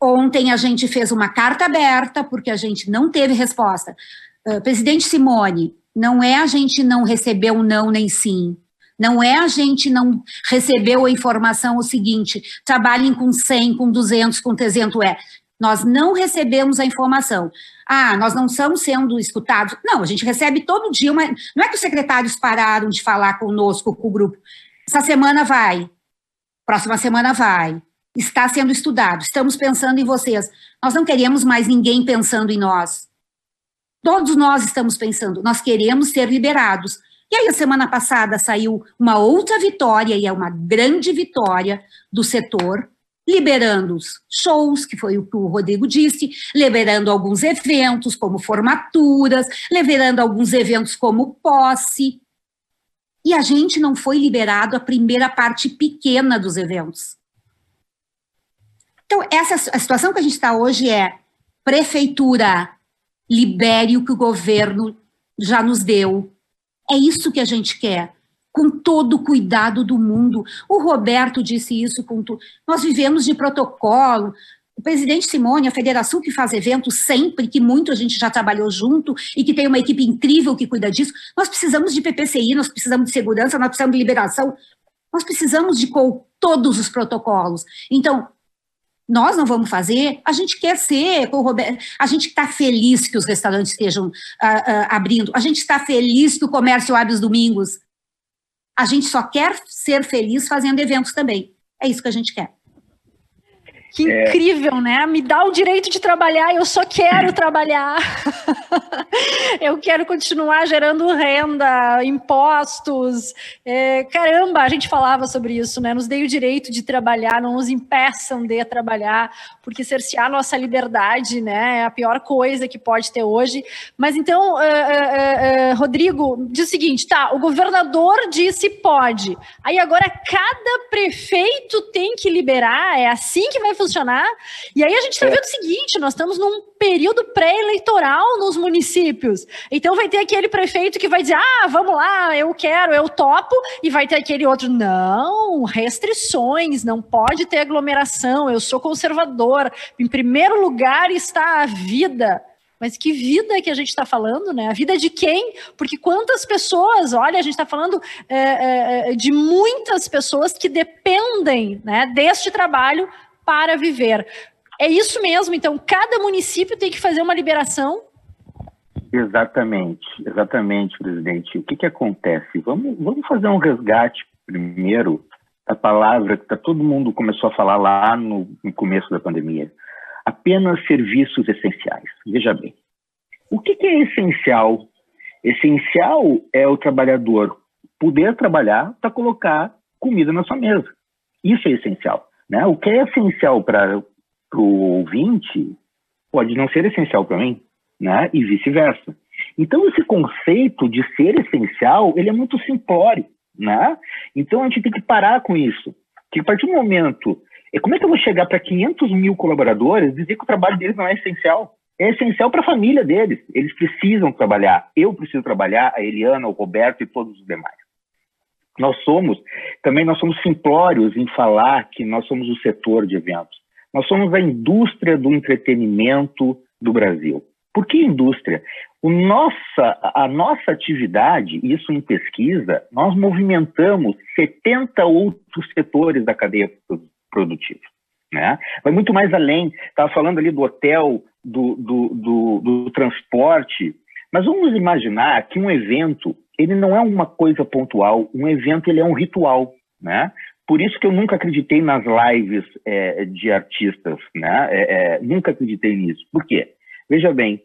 Ontem a gente fez uma carta aberta, porque a gente não teve resposta. Uh, Presidente Simone, não é a gente não receber um não nem sim. Não é a gente não recebeu a informação o seguinte, trabalhem com 100, com 200, com 300, é. Nós não recebemos a informação. Ah, nós não estamos sendo escutados. Não, a gente recebe todo dia, uma, não é que os secretários pararam de falar conosco, com o grupo. Essa semana vai, próxima semana vai está sendo estudado, estamos pensando em vocês. Nós não queremos mais ninguém pensando em nós. Todos nós estamos pensando, nós queremos ser liberados. E aí, a semana passada saiu uma outra vitória, e é uma grande vitória do setor, liberando os shows, que foi o que o Rodrigo disse, liberando alguns eventos, como formaturas, liberando alguns eventos como posse. E a gente não foi liberado a primeira parte pequena dos eventos. Então, essa a situação que a gente está hoje é prefeitura, libere o que o governo já nos deu. É isso que a gente quer, com todo o cuidado do mundo. O Roberto disse isso com tudo. Nós vivemos de protocolo. O presidente Simone, a federação que faz eventos sempre, que muito a gente já trabalhou junto e que tem uma equipe incrível que cuida disso. Nós precisamos de PPCI, nós precisamos de segurança, nós precisamos de liberação, nós precisamos de todos os protocolos. Então, nós não vamos fazer, a gente quer ser, Roberto, a gente está feliz que os restaurantes estejam uh, uh, abrindo, a gente está feliz que o comércio abre os domingos, a gente só quer ser feliz fazendo eventos também, é isso que a gente quer. Que é. incrível, né? Me dá o direito de trabalhar, eu só quero (laughs) trabalhar. (laughs) eu quero continuar gerando renda, impostos. É, caramba, a gente falava sobre isso, né? Nos dê o direito de trabalhar, não nos impeçam de trabalhar, porque cercear nossa liberdade, né? É a pior coisa que pode ter hoje. Mas então, uh, uh, uh, Rodrigo, diz o seguinte: tá, o governador disse pode. Aí agora cada prefeito tem que liberar, é assim que vai funcionar. E aí a gente está é. vendo o seguinte: nós estamos num período pré-eleitoral nos municípios. Então vai ter aquele prefeito que vai dizer: ah, vamos lá, eu quero, eu topo, e vai ter aquele outro, não, restrições, não pode ter aglomeração, eu sou conservador. Em primeiro lugar está a vida. Mas que vida que a gente está falando, né? A vida de quem? Porque quantas pessoas, olha, a gente está falando é, é, de muitas pessoas que dependem né, deste trabalho para viver. É isso mesmo, então cada município tem que fazer uma liberação? Exatamente, exatamente, presidente. O que, que acontece? Vamos, vamos fazer um resgate primeiro da palavra que tá, todo mundo começou a falar lá no, no começo da pandemia. Apenas serviços essenciais. Veja bem, o que, que é essencial? Essencial é o trabalhador poder trabalhar para colocar comida na sua mesa. Isso é essencial. Né? O que é essencial para o ouvinte pode não ser essencial para mim, né? e vice-versa. Então, esse conceito de ser essencial, ele é muito simplório. Né? Então, a gente tem que parar com isso. Que a partir do momento como é que eu vou chegar para 500 mil colaboradores e dizer que o trabalho deles não é essencial? É essencial para a família deles. Eles precisam trabalhar. Eu preciso trabalhar, a Eliana, o Roberto e todos os demais. Nós somos, também nós somos simplórios em falar que nós somos o setor de eventos. Nós somos a indústria do entretenimento do Brasil. Por que indústria? O nossa, a nossa atividade, isso em pesquisa, nós movimentamos 70 outros setores da cadeia produtiva. Né? Vai muito mais além. Estava falando ali do hotel, do, do, do, do transporte, mas vamos imaginar que um evento ele não é uma coisa pontual, um evento ele é um ritual, né? Por isso que eu nunca acreditei nas lives é, de artistas, né? É, é, nunca acreditei nisso. Por quê? Veja bem,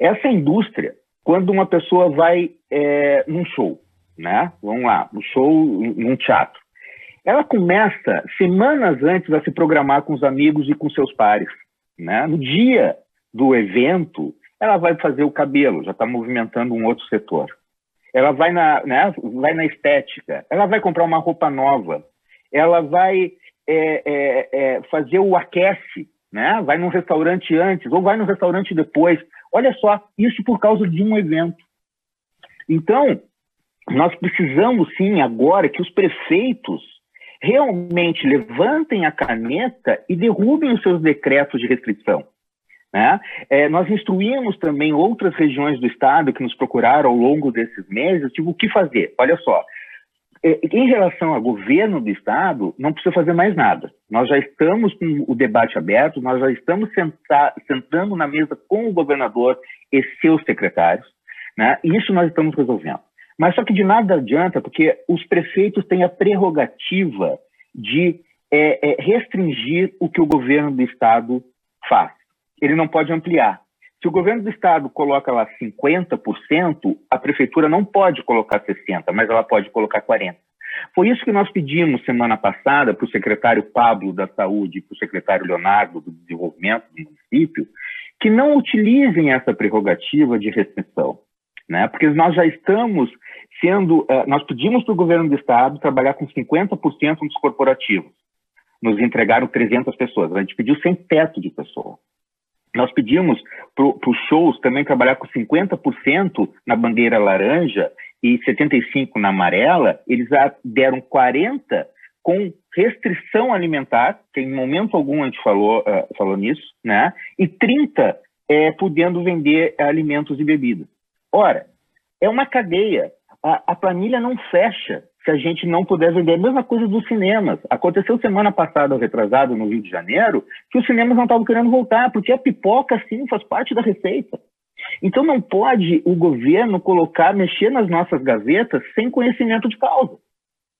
essa indústria, quando uma pessoa vai é, num show, né? Vamos lá, um show num teatro. Ela começa semanas antes a se programar com os amigos e com seus pares, né? No dia do evento, ela vai fazer o cabelo, já está movimentando um outro setor. Ela vai na, né, vai na estética, ela vai comprar uma roupa nova, ela vai é, é, é, fazer o aquece, né? vai num restaurante antes ou vai no restaurante depois. Olha só, isso por causa de um evento. Então, nós precisamos sim agora que os prefeitos realmente levantem a caneta e derrubem os seus decretos de restrição. Né? É, nós instruímos também outras regiões do estado que nos procuraram ao longo desses meses, tipo, o que fazer? Olha só, é, em relação ao governo do Estado, não precisa fazer mais nada. Nós já estamos com o debate aberto, nós já estamos sentando na mesa com o governador e seus secretários, né? isso nós estamos resolvendo. Mas só que de nada adianta, porque os prefeitos têm a prerrogativa de é, é, restringir o que o governo do Estado faz. Ele não pode ampliar. Se o governo do estado coloca lá 50%, a prefeitura não pode colocar 60%, mas ela pode colocar 40%. Foi isso que nós pedimos semana passada para o secretário Pablo da Saúde e para o secretário Leonardo do Desenvolvimento do município, que não utilizem essa prerrogativa de restrição, né? porque nós já estamos sendo, uh, nós pedimos para o governo do estado trabalhar com 50% dos corporativos, nos entregaram 300 pessoas, a gente pediu sem teto de pessoas. Nós pedimos para os shows também trabalhar com 50% na bandeira laranja e 75% na amarela. Eles deram 40% com restrição alimentar, que em momento algum a gente falou, uh, falou nisso, né? e 30% é, podendo vender alimentos e bebidas. Ora, é uma cadeia. A, a planilha não fecha se a gente não puder vender. A mesma coisa dos cinemas. Aconteceu semana passada, retrasado, no Rio de Janeiro, que os cinemas não estavam querendo voltar, porque a pipoca, sim, faz parte da receita. Então não pode o governo colocar, mexer nas nossas gavetas sem conhecimento de causa.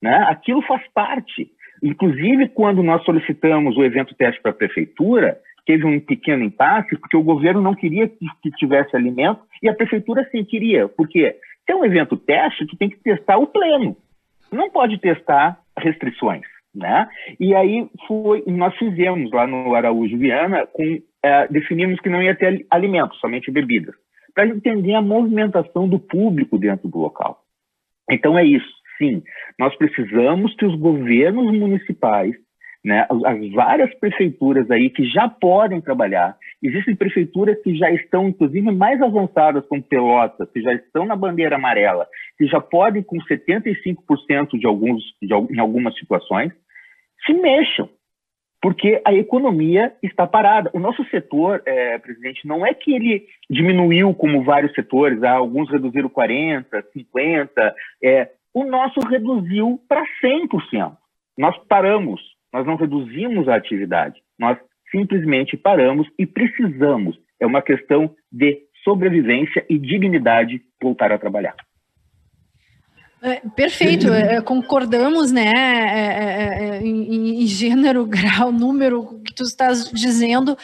Né? Aquilo faz parte. Inclusive, quando nós solicitamos o evento teste para a prefeitura, teve um pequeno impasse, porque o governo não queria que tivesse alimento e a prefeitura sim queria. Porque se é um evento teste, tu tem que testar o pleno não pode testar restrições. Né? E aí foi, nós fizemos lá no Araújo Viana, com, é, definimos que não ia ter alimentos, somente bebidas, para entender a movimentação do público dentro do local. Então é isso, sim, nós precisamos que os governos municipais né, as várias prefeituras aí que já podem trabalhar. Existem prefeituras que já estão, inclusive, mais avançadas como Pelotas, que já estão na bandeira amarela, que já podem, com 75% de alguns, de, em algumas situações, se mexam, porque a economia está parada. O nosso setor, é, presidente, não é que ele diminuiu como vários setores, ah, alguns reduziram 40%, 50%, é, o nosso reduziu para 100%. Nós paramos nós não reduzimos a atividade, nós simplesmente paramos e precisamos. É uma questão de sobrevivência e dignidade voltar a trabalhar. É, perfeito, é, concordamos, né, é, é, é em, em, gênero, (laughs) grau, número que tu estás dizendo,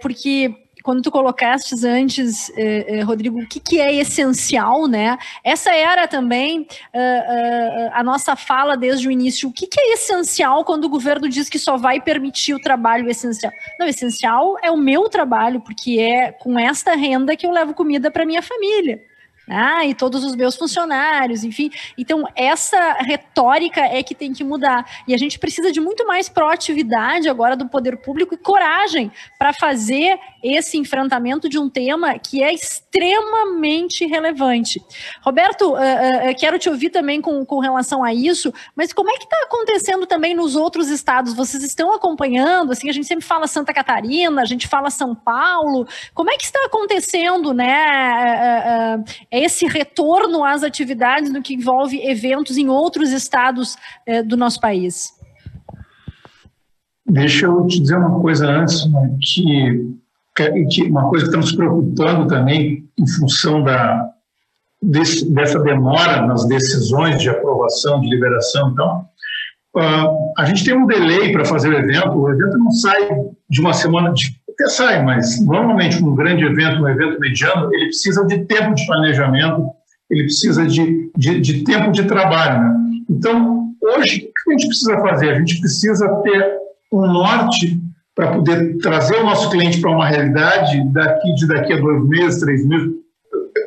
porque quando tu colocastes antes, eh, eh, Rodrigo, o que, que, é essencial, né? Essa era também uh, uh, a nossa fala desde o início. O que, que, é essencial quando o governo diz que só vai permitir o trabalho essencial? Não, essencial é o meu trabalho, porque é com esta renda que eu levo comida para minha família. Ah, e todos os meus funcionários, enfim. Então, essa retórica é que tem que mudar. E a gente precisa de muito mais proatividade agora do poder público e coragem para fazer esse enfrentamento de um tema que é extremamente relevante. Roberto, uh, uh, quero te ouvir também com, com relação a isso, mas como é que está acontecendo também nos outros estados? Vocês estão acompanhando? Assim, a gente sempre fala Santa Catarina, a gente fala São Paulo. Como é que está acontecendo, né? Uh, esse retorno às atividades no que envolve eventos em outros estados eh, do nosso país? Deixa eu te dizer uma coisa antes, né, que, que uma coisa que estamos preocupando também em função da, desse, dessa demora nas decisões de aprovação, de liberação, então, uh, a gente tem um delay para fazer o evento, o evento não sai de uma semana, de até sai, mas normalmente um grande evento, um evento mediano, ele precisa de tempo de planejamento, ele precisa de, de, de tempo de trabalho. Né? Então, hoje, o que a gente precisa fazer? A gente precisa ter um norte para poder trazer o nosso cliente para uma realidade daqui de daqui a dois meses, três meses.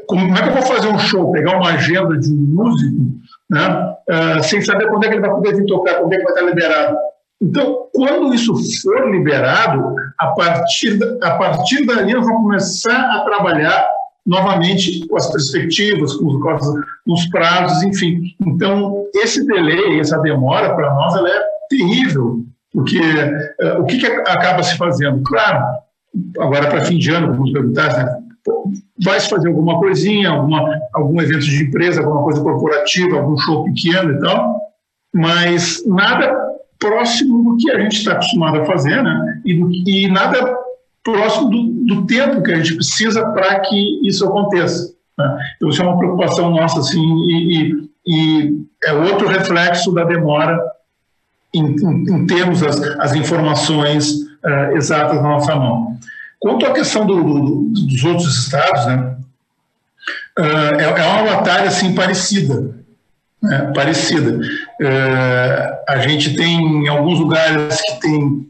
Como, é que eu vou fazer um show, pegar uma agenda de um músico, né, uh, sem saber quando é que ele vai poder vir tocar, quando é que vai estar liberado? Então, quando isso for liberado, a partir, a partir dali eu vou começar a trabalhar novamente com as perspectivas, com os, com os prazos, enfim. Então, esse delay, essa demora, para nós, ela é terrível, porque uh, o que, que, acaba se fazendo? Claro, agora para fim de ano, vamos perguntar, né, vai se fazer alguma coisinha, alguma, algum evento de empresa, alguma coisa corporativa, algum show pequeno e tal, mas nada próximo do que a gente está acostumado a fazer, né? E, e nada próximo do, do, tempo que a gente precisa para que isso aconteça. Né? Então, isso é uma preocupação nossa, assim, e, e, e é outro reflexo da demora em, em, em termos as, as informações uh, exatas na nossa mão. Quanto à questão do, do, dos outros estados, né? Uh, é, é uma batalha assim parecida né, parecida. É, a gente tem alguns lugares que tem,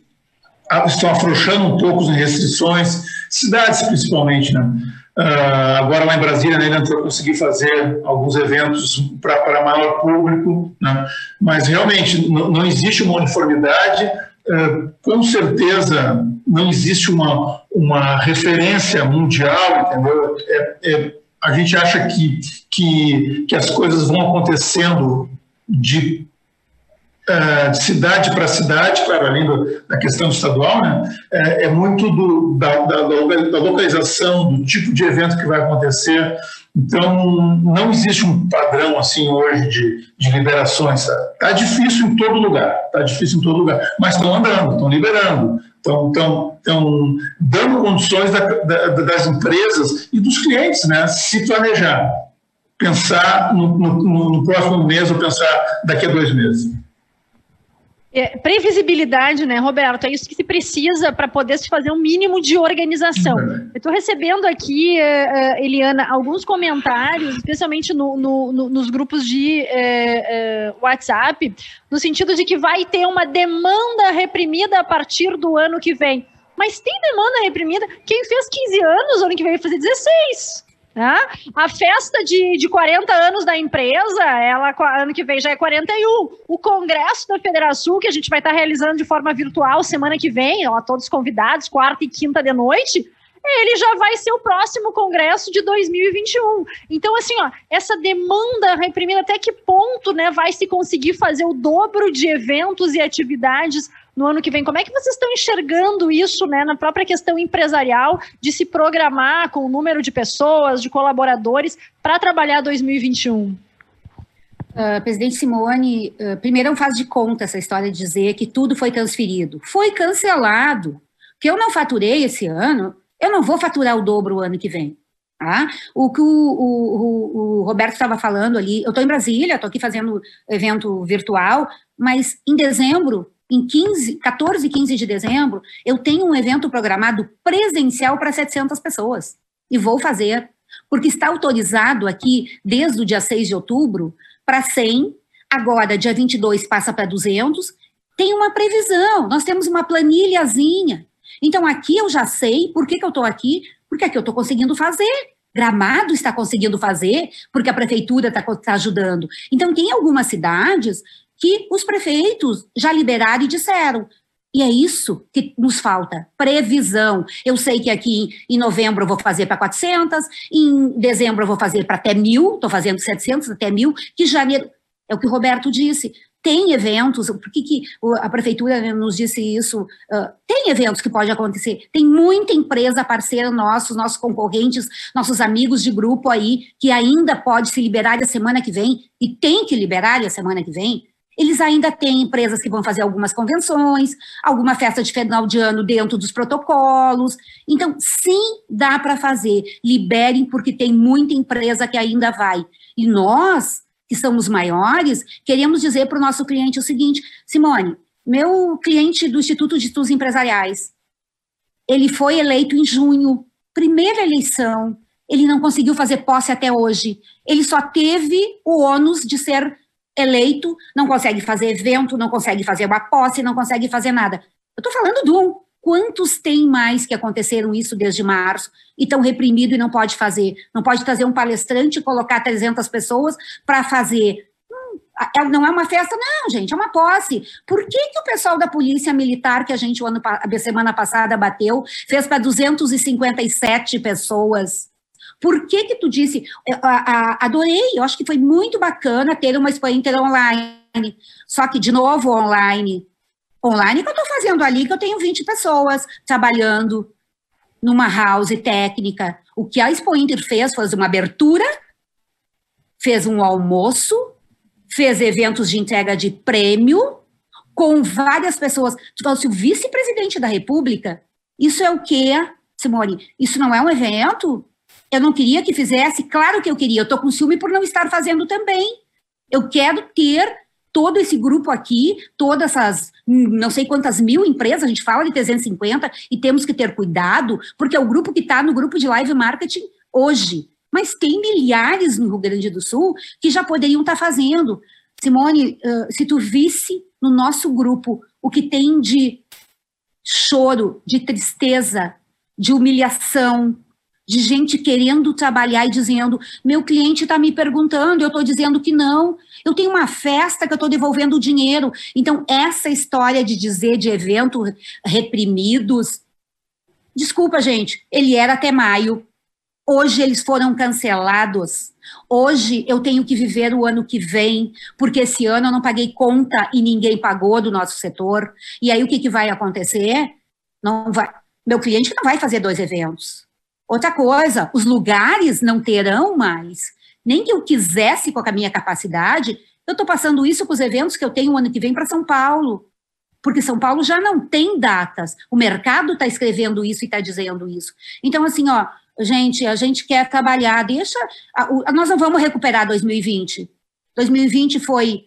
estão afrouxando um pouco as restrições, cidades principalmente, né? Uh, agora lá em Brasília né, ainda não consegui fazer alguns eventos para maior público, né? mas realmente não existe uma uniformidade, uh, com certeza não existe uma, uma referência mundial, entendeu? É, é, a gente acha que, que, que as coisas vão acontecendo de, uh, de cidade para cidade, claro, além do, da questão estadual, né? é, é muito do, da, da, da, localização, do tipo de evento que vai acontecer. Então, não existe um padrão assim hoje de, de liberações. Está difícil em todo lugar, está difícil em todo lugar, mas estão andando, estão liberando estão, estão, estão dando condições da, da, das empresas e dos clientes né, se planejar, pensar no, no, no próximo mês ou pensar daqui a dois meses. É, previsibilidade, né, Roberto? É isso que se precisa para poder se fazer um mínimo de organização. Uhum. Eu estou recebendo aqui, uh, Eliana, alguns comentários, especialmente no, no, no, nos grupos de uh, uh, WhatsApp, no sentido de que vai ter uma demanda reprimida a partir do ano que vem. Mas tem demanda reprimida? Quem fez 15 anos, ano que vem vai fazer 16. Né? A festa de, de 40 anos da empresa, ela ano que vem já é 41. O congresso da Federação, que a gente vai estar realizando de forma virtual semana que vem, ó, todos convidados, quarta e quinta de noite, ele já vai ser o próximo congresso de 2021. Então, assim, ó, essa demanda reprimida, até que ponto né, vai se conseguir fazer o dobro de eventos e atividades no ano que vem. Como é que vocês estão enxergando isso né, na própria questão empresarial de se programar com o número de pessoas, de colaboradores, para trabalhar 2021? Uh, presidente Simone, uh, primeiro não faz de conta essa história de dizer que tudo foi transferido. Foi cancelado. Que eu não faturei esse ano, eu não vou faturar o dobro o ano que vem. Tá? O que o, o, o Roberto estava falando ali, eu estou em Brasília, estou aqui fazendo evento virtual, mas em dezembro em 15, 14 e 15 de dezembro, eu tenho um evento programado presencial para 700 pessoas. E vou fazer, porque está autorizado aqui desde o dia 6 de outubro para 100, agora dia 22 passa para 200. Tem uma previsão, nós temos uma planilhazinha. Então aqui eu já sei por que, que eu estou aqui, porque aqui eu estou conseguindo fazer. Gramado está conseguindo fazer porque a prefeitura está tá ajudando. Então, tem algumas cidades que os prefeitos já liberaram e disseram: e é isso que nos falta, previsão. Eu sei que aqui em novembro eu vou fazer para 400, em dezembro eu vou fazer para até mil, estou fazendo 700 até mil, que janeiro, é o que o Roberto disse, tem eventos, por que, que a prefeitura nos disse isso? Uh, tem eventos que pode acontecer, tem muita empresa parceira nossos, nossos concorrentes, nossos amigos de grupo aí, que ainda pode se liberar a semana que vem, e tem que liberar a semana que vem, eles ainda têm empresas que vão fazer algumas convenções, alguma festa de final de ano dentro dos protocolos. Então, sim, dá para fazer. Liberem, porque tem muita empresa que ainda vai. E nós, que somos maiores, queremos dizer para o nosso cliente o seguinte: Simone, meu cliente do Instituto de Estudos Empresariais, ele foi eleito em junho, primeira eleição, ele não conseguiu fazer posse até hoje. Ele só teve o ônus de ser eleito, não consegue fazer evento, não consegue fazer uma posse, não consegue fazer nada. Eu estou falando do um. Quantos tem mais que aconteceram isso desde março e estão reprimidos e não pode fazer? Não pode trazer um palestrante e colocar 300 pessoas para fazer. Hum, é, não é uma festa, não, gente, é uma posse. Por que, que o pessoal da Polícia Militar, que a gente, ano, a semana passada, bateu, fez para 257 pessoas? Por que que tu disse, a, a, adorei, eu acho que foi muito bacana ter uma Expo Inter online, só que, de novo, online. Online que eu estou fazendo ali, que eu tenho 20 pessoas trabalhando numa house técnica. O que a Expo Inter fez foi uma abertura, fez um almoço, fez eventos de entrega de prêmio, com várias pessoas. Tu assim, o vice-presidente da República, isso é o quê, Simone? Isso não é um evento? Eu não queria que fizesse, claro que eu queria, eu estou com ciúme por não estar fazendo também. Eu quero ter todo esse grupo aqui, todas essas, não sei quantas mil empresas, a gente fala de 350, e temos que ter cuidado, porque é o grupo que está no grupo de live marketing hoje. Mas tem milhares no Rio Grande do Sul que já poderiam estar tá fazendo. Simone, se tu visse no nosso grupo o que tem de choro, de tristeza, de humilhação, de gente querendo trabalhar e dizendo: meu cliente está me perguntando, eu estou dizendo que não. Eu tenho uma festa que eu estou devolvendo o dinheiro. Então, essa história de dizer de evento reprimidos. Desculpa, gente, ele era até maio. Hoje eles foram cancelados. Hoje eu tenho que viver o ano que vem, porque esse ano eu não paguei conta e ninguém pagou do nosso setor. E aí o que, que vai acontecer? Não vai. Meu cliente não vai fazer dois eventos Outra coisa, os lugares não terão mais. Nem que eu quisesse com a minha capacidade, eu estou passando isso com os eventos que eu tenho o ano que vem para São Paulo. Porque São Paulo já não tem datas. O mercado está escrevendo isso e está dizendo isso. Então, assim, ó, gente, a gente quer trabalhar, deixa. Nós não vamos recuperar 2020. 2020 foi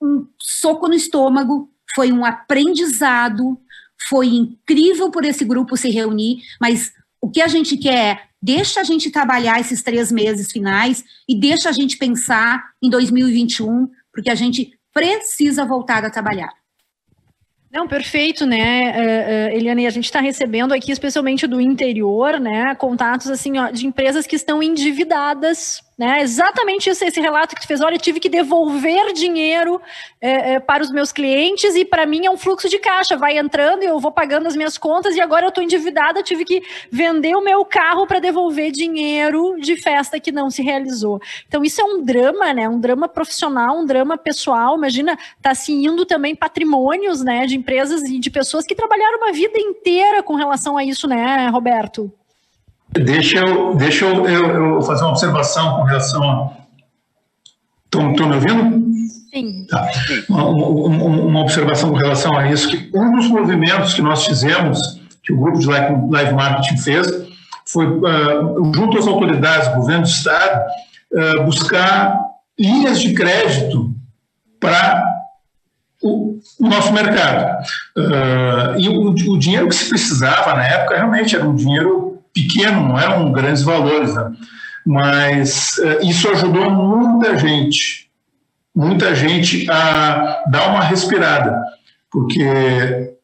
um soco no estômago, foi um aprendizado, foi incrível por esse grupo se reunir, mas o que a gente quer deixa a gente trabalhar esses três meses finais e deixa a gente pensar em 2021, porque a gente precisa voltar a trabalhar. Não, perfeito, né, uh, uh, Eliane, a gente está recebendo aqui, especialmente do interior, né, contatos, assim, ó, de empresas que estão endividadas, né? Exatamente isso, esse relato que tu fez. Olha, tive que devolver dinheiro é, é, para os meus clientes e para mim é um fluxo de caixa. Vai entrando e eu vou pagando as minhas contas e agora eu estou endividada, tive que vender o meu carro para devolver dinheiro de festa que não se realizou. Então isso é um drama, né? Um drama profissional, um drama pessoal. Imagina, tá se indo também patrimônios, né, de empresas e de pessoas que trabalharam uma vida inteira com relação a isso, né, Roberto? Deixa eu, deixa eu, eu, eu fazer uma observação com relação a. Estão me ouvindo? Sim. Tá. Uma, uma, uma, observação com relação a isso, que um dos movimentos que nós fizemos, que o grupo de live, marketing fez, foi, uh, junto às autoridades governo do Estado, uh, buscar linhas de crédito para o, o, nosso mercado. Uh, e o, o dinheiro que se precisava na época realmente era um dinheiro pequeno, não eram grandes valores, né? mas uh, isso ajudou muita gente, muita gente a dar uma respirada, porque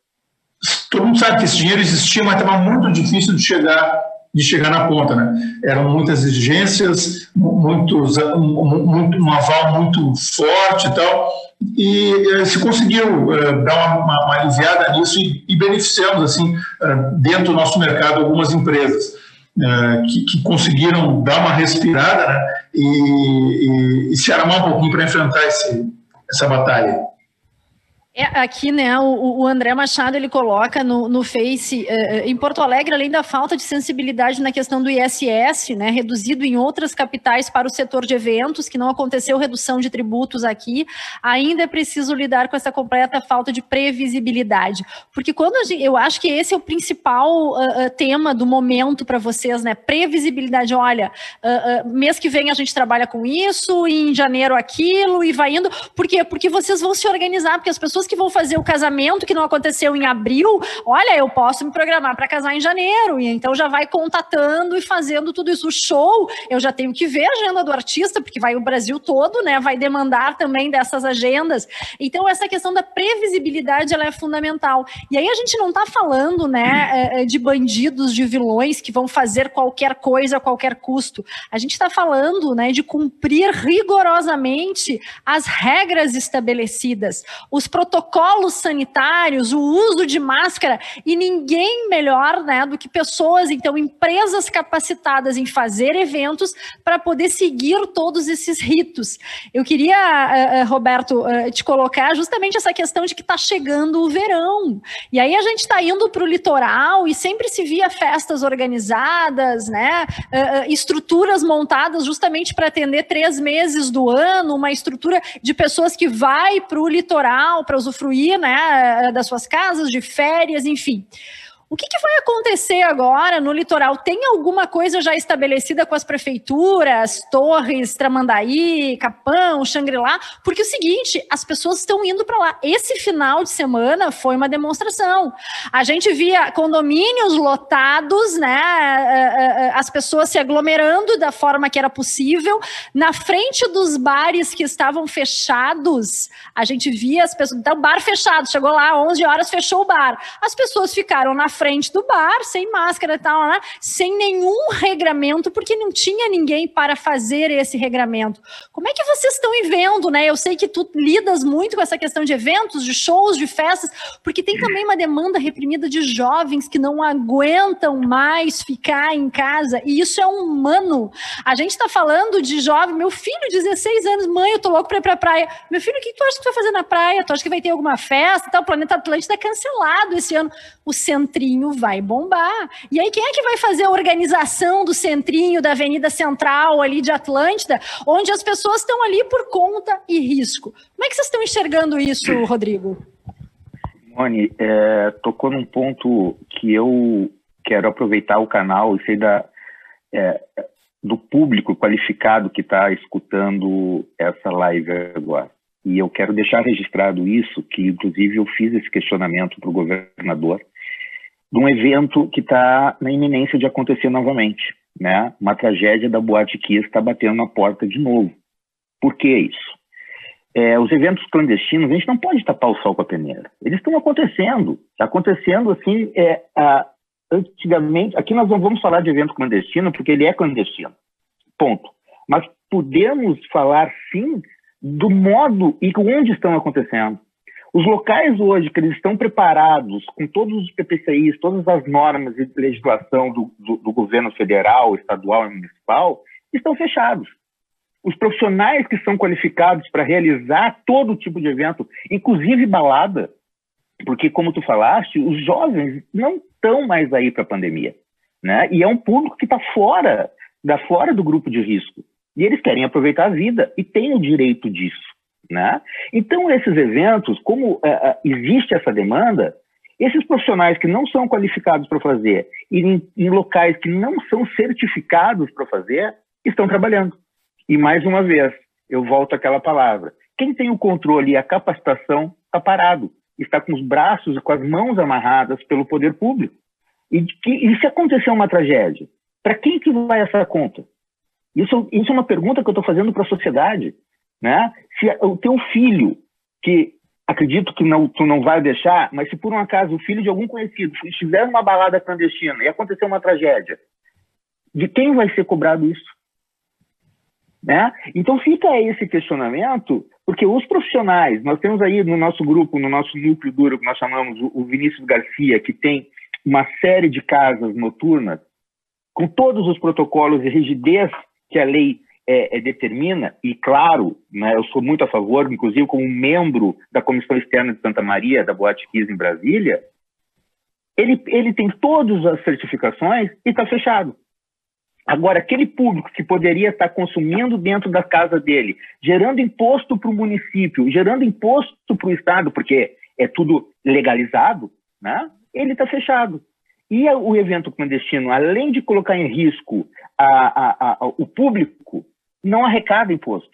todo mundo sabe que esse dinheiro existia, mas estava muito difícil de chegar de chegar na ponta, né? Eram muitas exigências, muitos, muito, um aval muito forte e tal, e eh, se conseguiu uh, dar uma, uma, uma, aliviada nisso e, e beneficiamos, assim, dentro do nosso mercado, algumas empresas. Que, que, conseguiram dar uma respirada né, e, e, e se armar um pouquinho para enfrentar esse, essa batalha. É, aqui, né, o, o, André Machado, ele coloca no, no Face, eh, eh, em Porto Alegre, além da falta de sensibilidade na questão do ISS, né, reduzido em outras capitais para o setor de eventos, que não aconteceu redução de tributos aqui, ainda é preciso lidar com essa completa falta de previsibilidade. Porque quando gente, eu acho que esse é o principal uh, uh, tema do momento para vocês, né, previsibilidade, olha, uh, mês que vem a gente trabalha com isso, em janeiro aquilo, e vai indo, por quê? Porque vocês vão se organizar, porque as pessoas pessoas que vão fazer o casamento que não aconteceu em abril, olha, eu posso me programar para casar em janeiro, e então já vai contatando e fazendo tudo isso. O show, eu já tenho que ver a agenda do artista, porque vai o Brasil todo, né? Vai demandar também dessas agendas. Então, essa questão da previsibilidade ela é fundamental. E aí a gente não está falando, né, é, é, de bandidos, de vilões que vão fazer qualquer coisa a qualquer custo. A gente está falando, né, de cumprir rigorosamente as regras estabelecidas, os protocolos protocolos sanitários, o uso de máscara, e ninguém melhor né, do que pessoas, então, empresas capacitadas em fazer eventos para poder seguir todos esses ritos. Eu queria, uh, uh, Roberto, uh, te colocar justamente essa questão de que está chegando o verão. E aí a gente está indo para o litoral e sempre se via festas organizadas, né, estruturas montadas justamente para atender três meses do ano, uma estrutura de pessoas que vai para o litoral, para usufruir né, das suas casas, de férias, enfim. O que, que, vai acontecer agora no litoral? Tem alguma coisa já estabelecida com as prefeituras, Torres, Tramandaí, Capão, Xangri-Lá? Porque é o seguinte, as pessoas estão indo para lá. Esse final de semana foi uma demonstração. A gente via condomínios lotados, né? Eh, eh, eh, as pessoas se aglomerando da forma que era possível. Na frente dos bares que estavam fechados, a gente via as pessoas. Então, bar fechado, chegou lá, 11 horas, fechou o bar. As pessoas ficaram na frente frente do bar, sem máscara e tal, né? sem nenhum regramento, porque não tinha ninguém para fazer esse regramento. Como é que vocês estão vendo, né? Eu sei que tu lidas muito com essa questão de eventos, de shows, de festas, porque tem também uma demanda reprimida de jovens que não aguentam mais ficar em casa, e isso é humano. A gente está falando de jovem, meu filho, 16 anos, mãe, eu tô louco para ir pra praia. Meu filho, o que tu acha que tu vai fazer na praia? Tu acha que vai ter alguma festa? Tá, o Planeta Atlântida é cancelado esse ano. O centrinho centrinho vai bombar. E aí, quem é que vai fazer a organização do centrinho, da Avenida Central ali de Atlântida, onde as pessoas estão ali por conta e risco? Como é que vocês estão enxergando isso, Rodrigo? Simone, é, tocou num ponto que eu quero aproveitar o canal e sei da, é, do público qualificado que está escutando essa live agora. E eu quero deixar registrado isso, que inclusive eu fiz esse questionamento para o governador, de um evento que está na iminência de acontecer novamente. Né? Uma tragédia da Boate Kiss está batendo na porta de novo. Por que isso? É, os eventos clandestinos, a gente não pode tapar o sol com a peneira. Eles estão acontecendo. Está acontecendo assim, é, a, antigamente. Aqui nós não vamos falar de evento clandestino, porque ele é clandestino. Ponto. Mas podemos falar sim do modo e onde estão acontecendo. Os locais hoje que eles estão preparados com todos os PPCIs, todas as normas e legislação do, do, do governo federal, estadual e municipal, estão fechados. Os profissionais que são qualificados para realizar todo tipo de evento, inclusive balada, porque, como tu falaste, os jovens não estão mais aí para a pandemia. Né? E é um público que está fora, da fora do grupo de risco. E eles querem aproveitar a vida e têm o direito disso. Né? Então, esses eventos, como uh, uh, existe essa demanda, esses profissionais que não são qualificados para fazer e em, em, locais que não são certificados para fazer, estão trabalhando. E, mais uma vez, eu volto àquela palavra. Quem tem o controle e a capacitação está parado, está com os braços e com as mãos amarradas pelo poder público. E, e se acontecer uma tragédia, para quem que vai essa conta? Isso, isso é uma pergunta que eu estou fazendo para a sociedade. Né? Se o teu filho, que acredito que não, tu não vai deixar, mas se por um acaso o filho de algum conhecido estiver numa balada clandestina e acontecer uma tragédia, De quem vai ser cobrado isso? Né? Então fica esse questionamento, porque os profissionais, nós temos aí no nosso grupo, no nosso núcleo duro, que nós chamamos o Vinícius Garcia, que tem uma série de casas noturnas, com todos os protocolos e rigidez que a lei é, é, determina, e claro, né, eu sou muito a favor, inclusive como membro da Comissão Externa de Santa Maria, da Boate Kiss em Brasília, ele, ele tem todas as certificações e está fechado. Agora, aquele público que poderia estar consumindo dentro da casa dele, gerando imposto para o município, gerando imposto para o Estado, porque é tudo legalizado, né? ele está fechado. E o evento clandestino, além de colocar em risco a, a, a, o público, não arrecada imposto.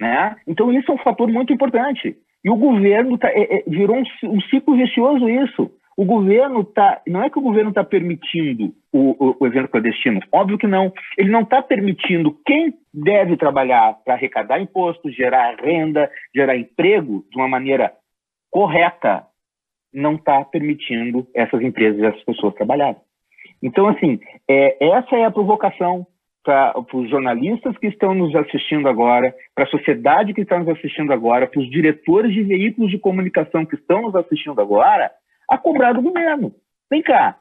Né? Então, isso é um fator muito importante. E o governo tá, é, é, virou um, um ciclo vicioso isso. O governo está. Não é que o governo está permitindo o, o, o, evento clandestino. Óbvio que não. Ele não está permitindo quem deve trabalhar para arrecadar impostos, gerar renda, gerar emprego de uma maneira correta, não está permitindo essas empresas essas pessoas trabalharem. Então, assim, é, essa é a provocação para os jornalistas que estão nos assistindo agora, para a sociedade que está nos assistindo agora, para os diretores de veículos de comunicação que estão nos assistindo agora, a cobrar do governo. Vem cá,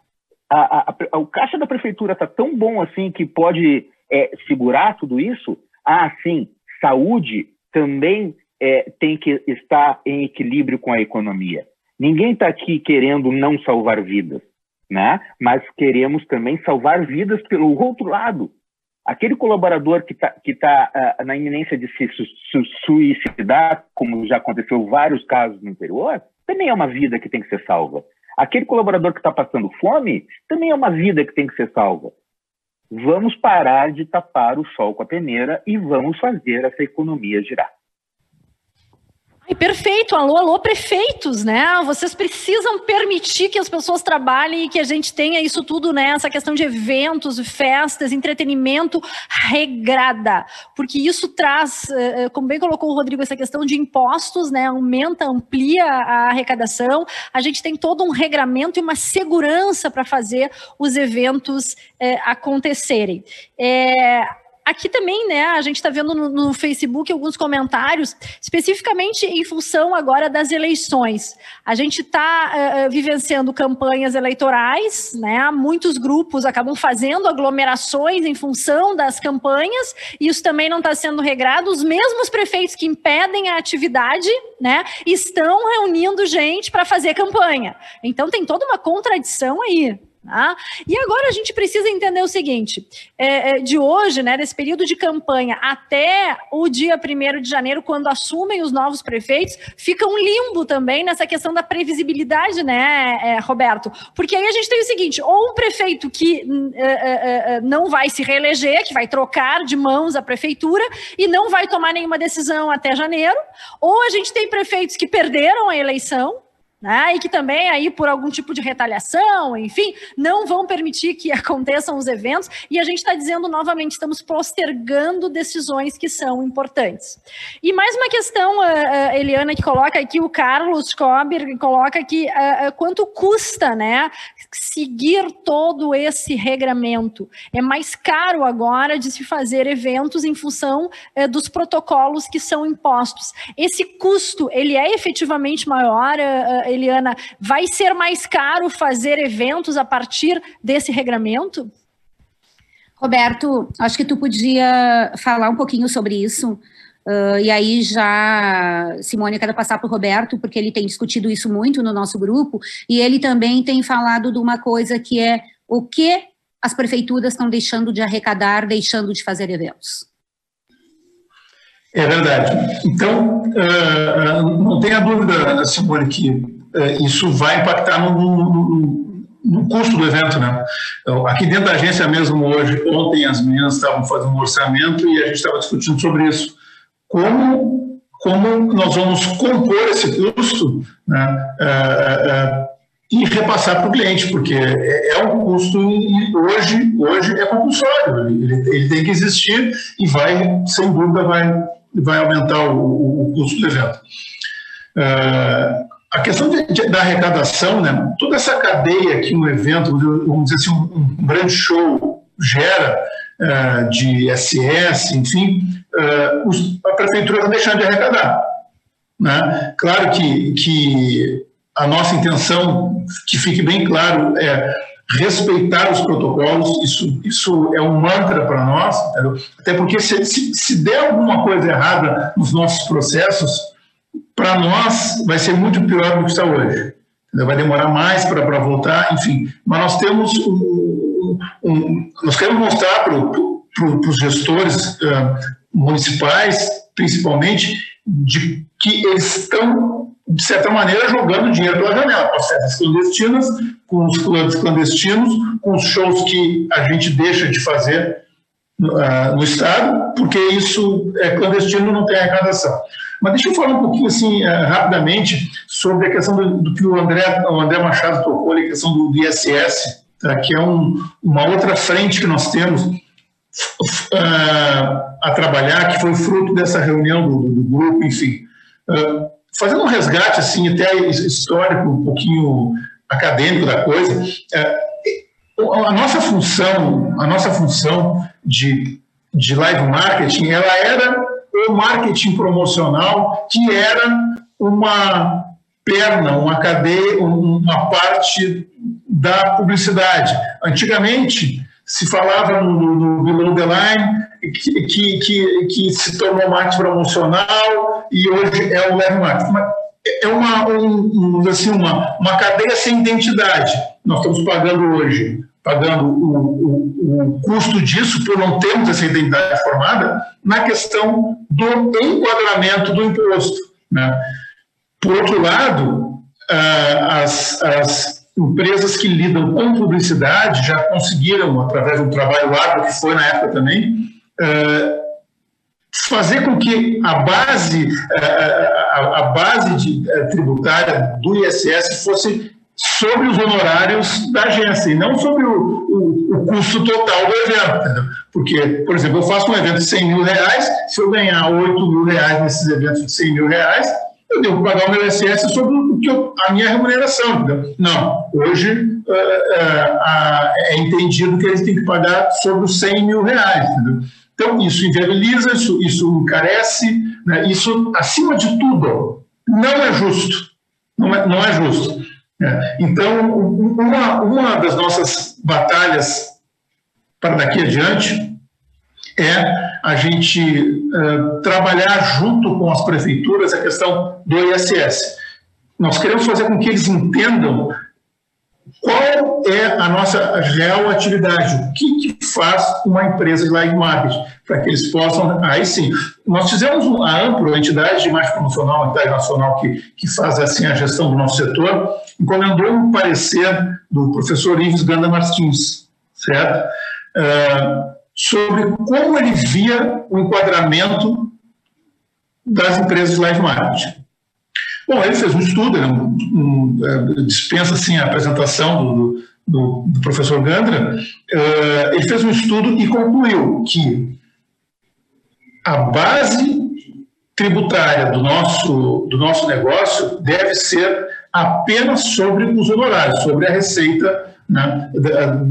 a, a, a, o caixa da prefeitura está tão bom assim que pode é, segurar tudo isso? Ah, sim, saúde também é, tem que estar em equilíbrio com a economia. Ninguém está aqui querendo não salvar vidas, né? mas queremos também salvar vidas pelo outro lado. Aquele colaborador que está que tá, uh, na iminência de se su su suicidar, como já aconteceu vários casos no interior, também é uma vida que tem que ser salva. Aquele colaborador que está passando fome também é uma vida que tem que ser salva. Vamos parar de tapar o sol com a peneira e vamos fazer essa economia girar. Ai, perfeito, alô, alô, prefeitos, né? Vocês precisam permitir que as pessoas trabalhem e que a gente tenha isso tudo, né? Essa questão de eventos, festas, entretenimento regrada, porque isso traz, eh, eh, como bem colocou o Rodrigo, essa questão de impostos, né? Aumenta, amplia a arrecadação. A gente tem todo um regramento e uma segurança para fazer os eventos é, acontecerem. É, Aqui também, né, a gente está vendo no, no, Facebook alguns comentários, especificamente em função agora das eleições. A gente está uh, eh, eh, vivenciando campanhas eleitorais, né? Muitos grupos acabam fazendo aglomerações em função das campanhas, e isso também não está sendo regrado. Os mesmos prefeitos que impedem a atividade, né, estão reunindo gente para fazer campanha. Então tem toda uma contradição aí. Tá? E agora a gente precisa entender o seguinte: é, é, de hoje, né, desse período de campanha até o dia 1 de janeiro, quando assumem os novos prefeitos, fica um limbo também nessa questão da previsibilidade, né, é, Roberto? Porque aí a gente tem o seguinte: ou um prefeito que é, é, é, não vai se reeleger, que vai trocar de mãos a prefeitura e não vai tomar nenhuma decisão até janeiro, ou a gente tem prefeitos que perderam a eleição né? E que também aí por algum tipo de retaliação, enfim, não vão permitir que (laughs) aconteçam os eventos. E a gente está dizendo novamente, estamos postergando decisões que são importantes. E mais uma questão, uh, Eliana, que coloca aqui o Carlos Kober, que coloca aqui uh, quanto custa, né, seguir todo esse regramento. É mais caro agora de se fazer eventos em função uh, dos protocolos que são impostos. Esse custo, ele é efetivamente maior, Eliana, vai ser mais caro fazer eventos a partir desse regramento? Roberto, acho que tu podia falar um pouquinho sobre isso. Uh, e aí já, Simone, eu quero passar para o Roberto, porque ele tem discutido isso muito no nosso grupo, e ele também tem falado de uma coisa que é o que as prefeituras estão deixando de arrecadar, deixando de fazer eventos. É verdade. Então, uh, não tenha dúvida, Simone, que é, isso vai impactar no, no, no, custo do evento, né? Então, aqui dentro da agência mesmo hoje, ontem as meninas estavam fazendo um orçamento e a gente estava discutindo sobre isso. Como, como nós vamos compor esse custo né, é, é, e repassar para o cliente, porque é, é um custo hoje, hoje é compulsório, ele, ele tem que existir e vai, sem dúvida, vai, vai aumentar o, o custo do evento. A questão de, de, da arrecadação, né, toda essa cadeia que um evento, vamos dizer assim, um, um grande show gera de SS, enfim, os, a prefeitura está deixando de arrecadar. Né? Claro que, que a nossa intenção, que fique bem claro, é respeitar os protocolos, isso, isso é um mantra para nós, entendeu? até porque se, se, se der alguma coisa errada nos nossos processos, para nós vai ser muito pior do que está hoje. Entendeu? Vai demorar mais para voltar, enfim. Mas nós temos um, um, nós queremos mostrar para pro, os gestores uh, municipais, principalmente, de que eles estão, de certa maneira, jogando dinheiro pela janela, com as festas clandestinas, com os clubes clandestinos, com os shows que a gente deixa de fazer uh, no Estado, porque isso é clandestino não tem arrecadação. Mas deixa eu falar um pouquinho, assim, uh, rapidamente, sobre a questão do, do, que o André, o André Machado tocou, a questão do, ISS, tá? que é um, uma outra frente que nós temos uh, a trabalhar, que foi fruto dessa reunião do, do grupo, enfim. Uh, fazendo um resgate, assim, até histórico, um pouquinho acadêmico da coisa, uh, a nossa função, a nossa função de, de live marketing, ela era o marketing promocional, que era uma perna, uma cadeia, uma parte da publicidade. Antigamente, se falava no, no, no que, que, que, que, se tornou marketing promocional e hoje é o leve marketing. É uma, um, assim, uma, uma cadeia sem identidade. Nós estamos pagando hoje, pagando o, o, o custo disso por não termos essa identidade formada na questão do enquadramento do imposto. Né? Por outro lado, ah, as, as empresas que lidam com publicidade já conseguiram, através de um trabalho árduo que foi na época também, ah, fazer com que a base, ah, a base de, eh, tributária do ISS fosse sobre os honorários da agência e não sobre o, o, o, custo total do evento. Entendeu? Porque, por exemplo, eu faço um evento de 100 mil reais, se eu ganhar 8 mil reais nesses eventos de 100 mil reais, eu devo pagar o meu ISS sobre o que eu, a minha remuneração. Não, hoje uh, uh, é entendido que eles têm que pagar sobre os 100 mil reais. Entendeu? Então, isso inviabiliza, isso, isso encarece, né? isso, acima de tudo, não é justo. Não é, não é justo. É. Então, uma, uma das nossas batalhas para daqui adiante é a gente uh, trabalhar junto com as prefeituras a questão do ISS. Nós queremos fazer com que eles entendam qual é a nossa real atividade, o que, que faz uma empresa de live marketing, para que eles possam, aí sim, nós fizemos a ampla entidade de marketing promocional, a entidade nacional que, que faz assim a gestão do nosso setor, encomendou um parecer do professor Ives Ganda Martins, certo? Uh, sobre como ele via o enquadramento das empresas live marketing. Bom, ele fez um estudo, ele um, um, é, dispensa assim, a apresentação do, do, do professor Gandra, uh, ele fez um estudo e concluiu que a base tributária do nosso, do nosso negócio deve ser apenas sobre os honorários, sobre a receita né,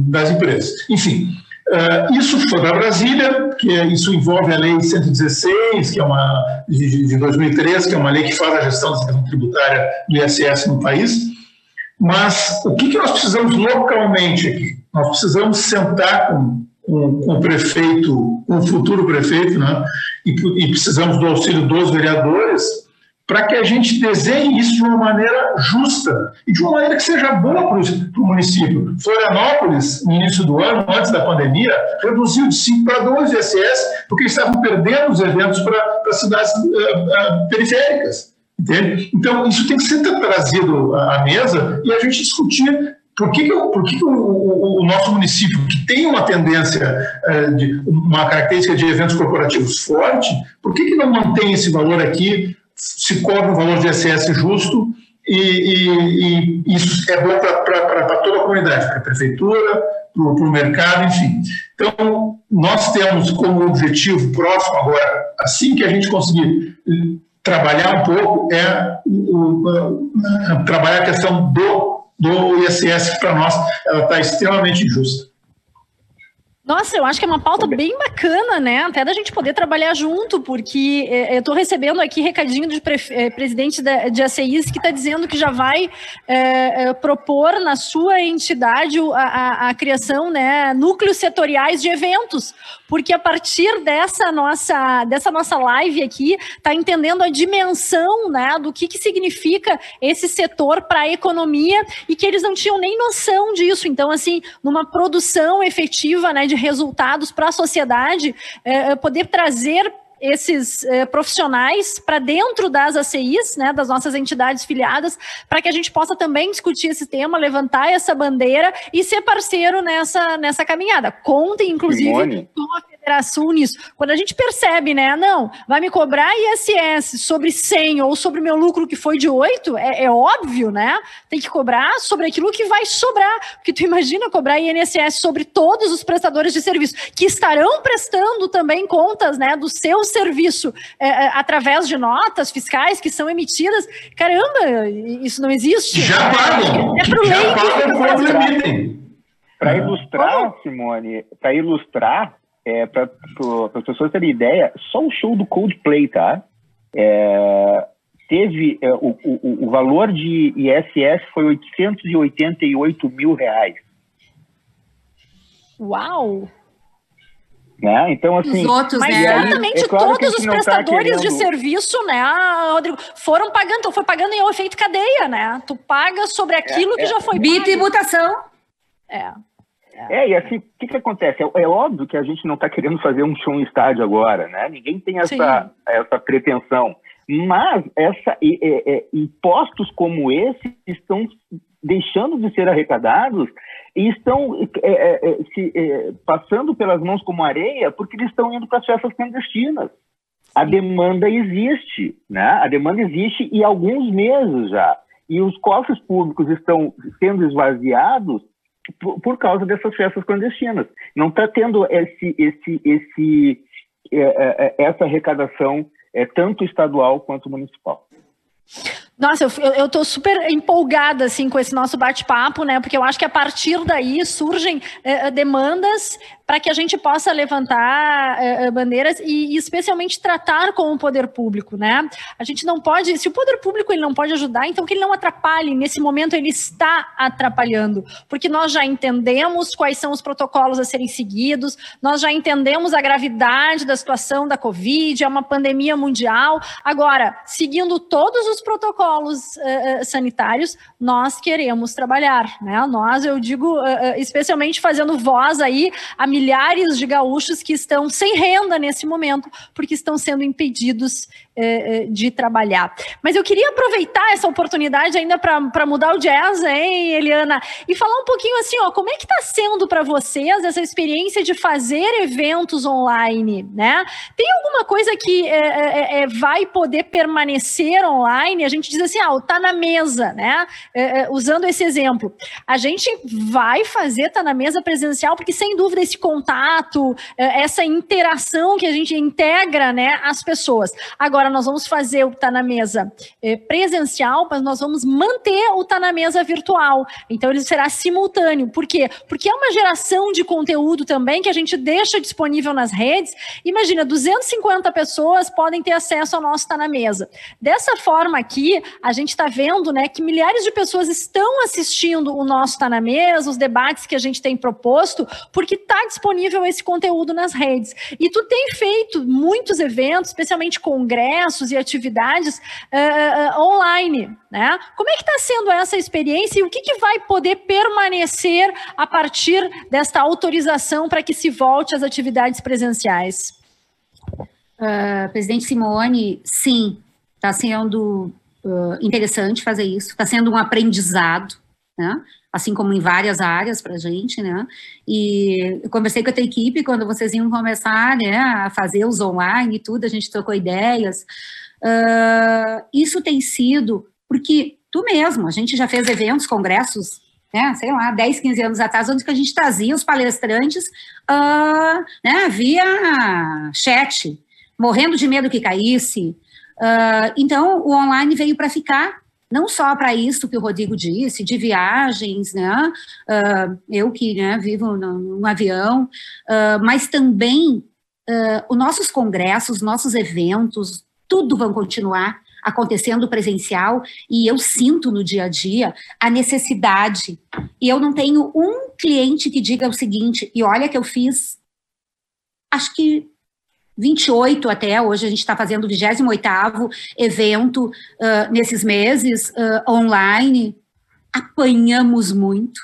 das empresas. Enfim, Uh, isso foi para Brasília, que é, isso envolve a Lei 116, que é uma de, de 2003, que é uma lei que faz a gestão da tributária do ISS no país. Mas o que, que nós precisamos localmente aqui? Nós precisamos sentar com, com, com o prefeito, com o futuro prefeito, né? e, e precisamos do auxílio dos vereadores para que a gente desenhe isso de uma maneira justa e de uma maneira que seja boa para o município. Florianópolis, no início do ano, antes da pandemia, reduziu de 5 para 2 ISS, porque estavam perdendo os eventos para, cidades uh, uh, periféricas. Entende? Então, isso tem que ser trazido à mesa e a gente discutir por que, que, por que, que o, o, o, nosso município, que tem uma tendência, de, uma característica de eventos corporativos forte, por que, que não mantém esse valor aqui se cobra um valor de ISS justo e, e, e isso é bom para toda a comunidade, para a prefeitura, para o mercado, enfim. Então, nós temos como objetivo próximo agora, assim que a gente conseguir trabalhar um pouco, é o, o, trabalhar a questão do, do ISS, que para nós ela está extremamente injusta. Nossa, eu acho que é uma pauta bem bacana, né? Até da gente poder trabalhar junto, porque é, eu estou recebendo aqui recadinho do é, presidente da, de ACIs que está dizendo que já vai é, é, propor na sua entidade a, a, a, criação, né, núcleos setoriais de eventos, porque a partir dessa nossa, dessa nossa live aqui, está entendendo a dimensão, né, do que, que significa esse setor para a economia e que eles não tinham nem noção disso. Então, assim, numa produção efetiva, né, de resultados para a sociedade, é, é, poder trazer esses é, profissionais para dentro das ACIs, né, das nossas entidades filiadas, para que a gente possa também discutir esse tema, levantar essa bandeira e ser parceiro nessa, nessa caminhada. Contem, inclusive, Simone. com a Federação nisso. Quando a gente percebe, né, não, vai me cobrar ISS sobre 100 ou sobre meu lucro que foi de 8, é, é óbvio, né? Tem que cobrar sobre aquilo que vai sobrar. Porque tu imagina cobrar INSS sobre todos os prestadores de serviço que estarão prestando também contas, né, do seu serviço é, é, através de notas fiscais que são emitidas. Caramba, isso não existe. Já pagam. É pro Já pagam Para ilustrar, Simone, para ilustrar, é, para as pessoas terem ideia, só o show do Coldplay, tá? É, teve é, o, o, o, valor de ISS foi 888 mil reais. Uau! Né? Então, assim. Os outros, né? Exatamente, é claro todos os tá prestadores tá querendo... de serviço, né, Rodrigo, foram pagando, então foi pagando em efeito cadeia, né? Tu paga sobre aquilo que é, já foi pago. Bitributação. É. É, e assim, o que, que acontece? É, é, óbvio que a gente não está querendo fazer um show em estádio agora, né? Ninguém tem essa, essa pretensão. Mas essa, é, é, impostos como esse estão deixando de ser arrecadados e estão é, é, se, passando pelas mãos como areia porque eles estão indo para as festas clandestinas. A demanda existe, né? A demanda existe e há alguns meses já. E os cofres públicos estão sendo esvaziados por, por causa dessas festas clandestinas. Não está tendo esse, esse, esse, é, é, é, essa arrecadação é, tanto estadual quanto municipal. Nossa, eu, estou super empolgada assim com esse nosso bate-papo, né? Porque eu acho que a partir daí surgem eh, demandas para que a gente possa levantar uh, bandeiras e, e, especialmente tratar com o poder público, né? A gente não pode, se o poder público ele não pode ajudar, então que ele não atrapalhe. Nesse momento ele está atrapalhando, porque nós já entendemos quais são os protocolos a serem seguidos, nós já entendemos a gravidade da situação da Covid, é uma pandemia mundial. Agora, seguindo todos os protocolos uh, sanitários, nós queremos trabalhar, né? Nós, eu digo, uh, especialmente fazendo voz aí a milhares de gaúchos que estão sem renda nesse momento, porque estão sendo impedidos de trabalhar. Mas eu queria aproveitar essa oportunidade ainda para mudar o jazz, hein, Eliana? E falar um pouquinho assim, ó, como é que está sendo para vocês essa experiência de fazer eventos online, né? Tem alguma coisa que é, é, é, é vai poder permanecer online? A gente diz assim, ah, tá na mesa, né? usando esse exemplo. A gente vai fazer tá na mesa presencial, porque sem dúvida esse contato, essa interação que a gente integra, né, as pessoas. Agora, Agora nós vamos fazer o Tá na Mesa é, presencial, mas nós vamos manter o Tá na Mesa virtual. Então ele será simultâneo. Por quê? Porque é uma geração de conteúdo também que a gente deixa disponível nas redes. Imagina, 250 pessoas podem ter acesso ao nosso Tá na Mesa. Dessa forma aqui, a gente está vendo né, que milhares de pessoas estão assistindo o nosso Tá na Mesa, os debates que a gente tem proposto, porque está disponível esse conteúdo nas redes. E tu tem feito muitos eventos, especialmente congressos, congressos e atividades uh, online. Né? Como é que está sendo essa experiência e o que, que vai poder permanecer a partir desta autorização para que se volte às atividades presenciais? Uh, presidente Simone, sim, está sendo uh, interessante fazer isso, está sendo um aprendizado, né? Assim como em várias áreas para a gente, né? E eu conversei com a tua equipe quando vocês iam começar, né, a fazer os online e tudo, a gente trocou ideias. Uh, isso tem sido porque tu mesmo, a gente já fez eventos, congressos, né, sei lá, 10, 15 anos atrás, onde a gente trazia os palestrantes uh, né, via chat, morrendo de medo que caísse. Uh, então, o online veio para ficar não só para isso que o Rodrigo disse, de viagens, né? Uh, eu que né, vivo num avião, uh, mas também uh, os nossos congressos, nossos eventos, tudo vão continuar acontecendo presencial e eu sinto no dia a dia a necessidade. E eu não tenho um cliente que diga o seguinte, e olha que eu fiz, acho que 28 até, hoje a gente está fazendo o 28º evento uh, nesses meses uh, online, apanhamos muito.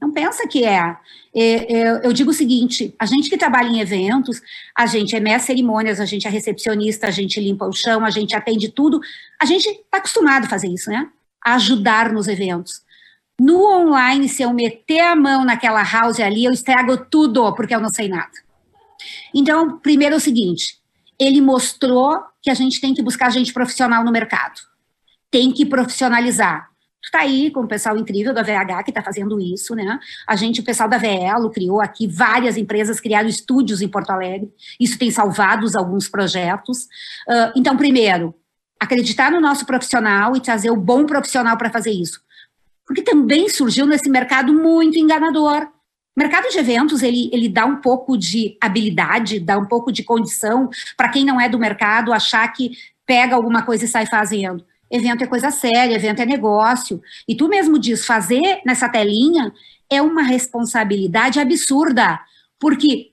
Não pensa que é. é, é. Eu digo o seguinte: a gente que trabalha em eventos, a gente é mestre cerimônias, a gente é recepcionista, a gente limpa o chão, a gente atende tudo. A gente está acostumado a fazer isso, né? A ajudar nos eventos. No online, se eu meter a mão naquela house ali, eu estrago tudo, porque eu não sei nada. Então, primeiro é o seguinte: ele mostrou que a gente tem que buscar gente profissional no mercado. Tem que profissionalizar. Tu está aí com o pessoal incrível da VH que está fazendo isso, né? A gente, o pessoal da VELO criou aqui, várias empresas criaram estúdios em Porto Alegre. Isso tem salvado alguns projetos. Uh, então, primeiro, acreditar no nosso profissional e trazer o bom profissional para fazer isso. Porque também surgiu nesse mercado muito enganador mercado de eventos, ele, ele dá um pouco de habilidade, dá um pouco de condição para quem não é do mercado achar que pega alguma coisa e sai fazendo. Evento é coisa séria, evento é negócio. E tu mesmo diz, fazer nessa telinha é uma responsabilidade absurda, porque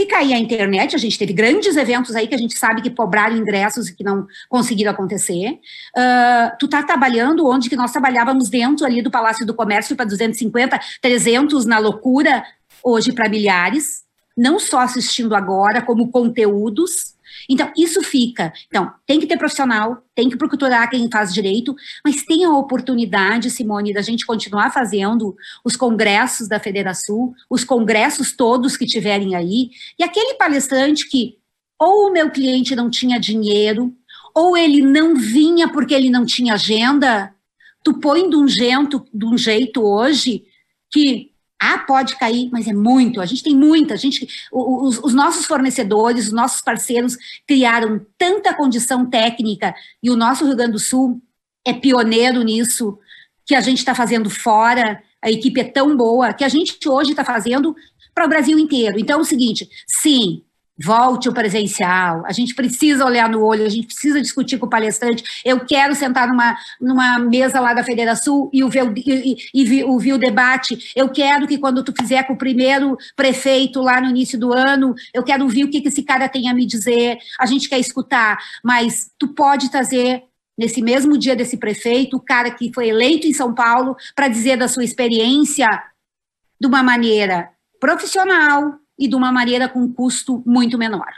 se cair a internet, a gente teve grandes eventos aí que a gente sabe que cobraram ingressos e que não conseguiram acontecer. Uh, tu tá trabalhando onde que nós trabalhávamos dentro ali do Palácio do Comércio para 250, 300 na loucura, hoje para milhares, não só assistindo agora, como conteúdos. Então, isso fica. Então, tem que ter profissional, tem que procurar quem faz direito, mas tem a oportunidade, Simone, da gente continuar fazendo os congressos da Federação, os congressos todos que tiverem aí, e aquele palestrante que ou o meu cliente não tinha dinheiro, ou ele não vinha porque ele não tinha agenda, tu põe de um jeito, de um jeito hoje que ah, pode cair, mas é muito. A gente tem muita. Gente, os, os, nossos fornecedores, os nossos parceiros criaram tanta condição técnica e o nosso Rio Grande do Sul é pioneiro nisso que a gente está fazendo fora. A equipe é tão boa que a gente hoje está fazendo para o Brasil inteiro. Então, é o seguinte: sim, Volte o presencial. A gente precisa olhar no olho, a gente precisa discutir com o palestrante. Eu quero sentar numa, numa mesa lá da Federação e ouvir, e, e, ouvir o debate. Eu quero que quando tu fizer com o primeiro prefeito lá no início do ano, eu quero ouvir o que, que esse cara tem a me dizer. A gente quer escutar, mas tu pode trazer nesse mesmo dia desse prefeito, o cara que foi eleito em São Paulo, para dizer da sua experiência de uma maneira profissional, e de uma maneira com custo muito menor.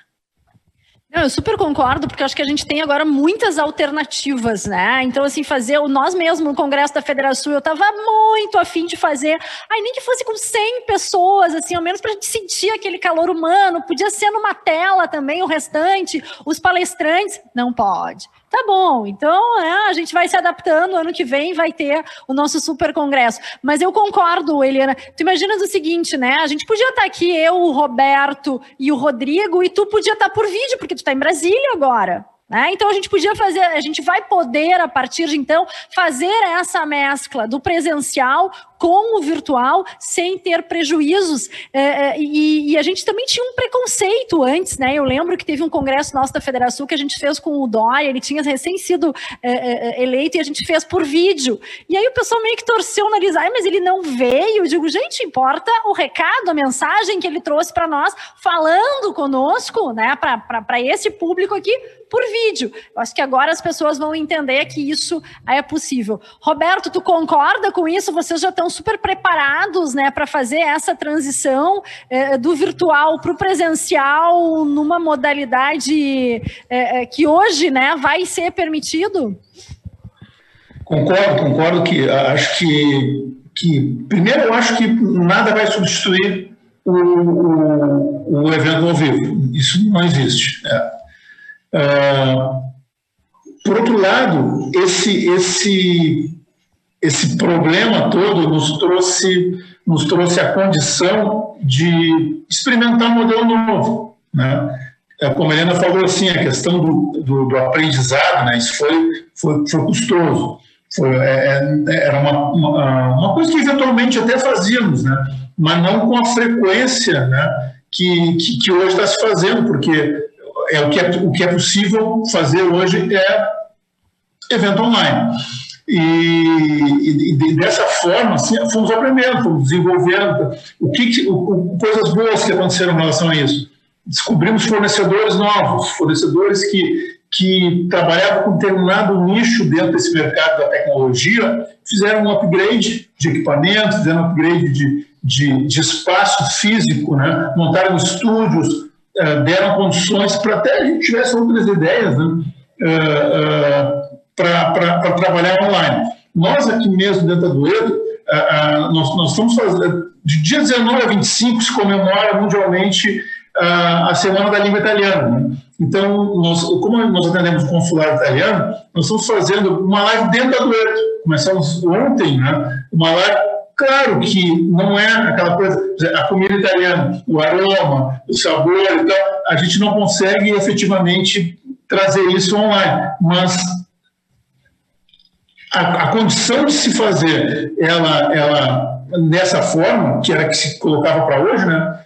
Eu super concordo, porque acho que a gente tem agora muitas alternativas, né? Então, assim, fazer, nós mesmo no Congresso da Federação, eu estava muito afim de fazer, ai, nem que fosse com 100 pessoas, assim, ao menos para a gente sentir aquele calor humano, podia ser numa tela também, o restante, os palestrantes, não pode. Tá bom, então é, a gente vai se adaptando, ano que vem vai ter o nosso super congresso. Mas eu concordo, Eliana. Tu imaginas o seguinte, né? A gente podia estar aqui, eu, o Roberto e o Rodrigo, e tu podia estar por vídeo, porque tu está em Brasília agora. Né? Então a gente podia fazer, a gente vai poder, a partir de então, fazer essa mescla do presencial com o virtual sem ter prejuízos. É, é, e, e, a gente também tinha um preconceito antes, né? Eu lembro que teve um congresso nosso da Federação que a gente fez com o Dória, ele tinha recém sido é, é, é, eleito e a gente fez por vídeo. E aí o pessoal meio que torceu o nariz, Ai, mas ele não veio. Eu digo, gente, importa o recado, a mensagem que ele trouxe para nós, falando conosco, né, para esse público aqui, por vídeo. Eu acho que agora as pessoas vão entender que isso é possível. Roberto, tu concorda com isso? Vocês já estão super preparados né, para fazer essa transição é, do virtual para o presencial numa modalidade é, que hoje né, vai ser permitido? Concordo, concordo que acho que, que primeiro eu acho que nada vai substituir o, o, o evento ao vivo. Isso não existe. É. Uh, por outro lado, esse, esse esse problema todo nos trouxe, nos trouxe a condição de experimentar um modelo novo. Né? É, como a Helena falou assim, a questão do, do, do aprendizado, né? isso foi, foi, foi custoso. Foi, é, é, era uma, uma, uma, coisa que eventualmente até fazíamos, né? mas não com a frequência né? que, que, que hoje está se fazendo, porque é o, que é o que é possível fazer hoje é evento online. E, e, e, dessa forma, assim, fomos aprendendo, fomos desenvolvendo. O que, o, coisas boas que aconteceram em relação a isso? Descobrimos fornecedores novos, fornecedores que, que trabalhavam com determinado nicho dentro desse mercado da tecnologia, fizeram um upgrade de equipamento, fizeram um upgrade de, de, de espaço físico, né? montaram estúdios, deram condições para até a gente tivesse outras ideias, né? Eh, eh, para trabalhar online. Nós aqui mesmo dentro da Dueto, nós, nós estamos fazendo, de dia 19 a 25 se comemora mundialmente a Semana da Língua Italiana. Né? Então, nós, como nós atendemos o consulado italiano, nós estamos fazendo uma live dentro da Dueto. Começamos ontem, né? uma live Claro que não é aquela coisa, a comida italiana, o aroma, o sabor e tal, a gente não consegue efetivamente trazer isso online, mas a, a, condição de se fazer ela, ela dessa forma, que era que se colocava para hoje, né?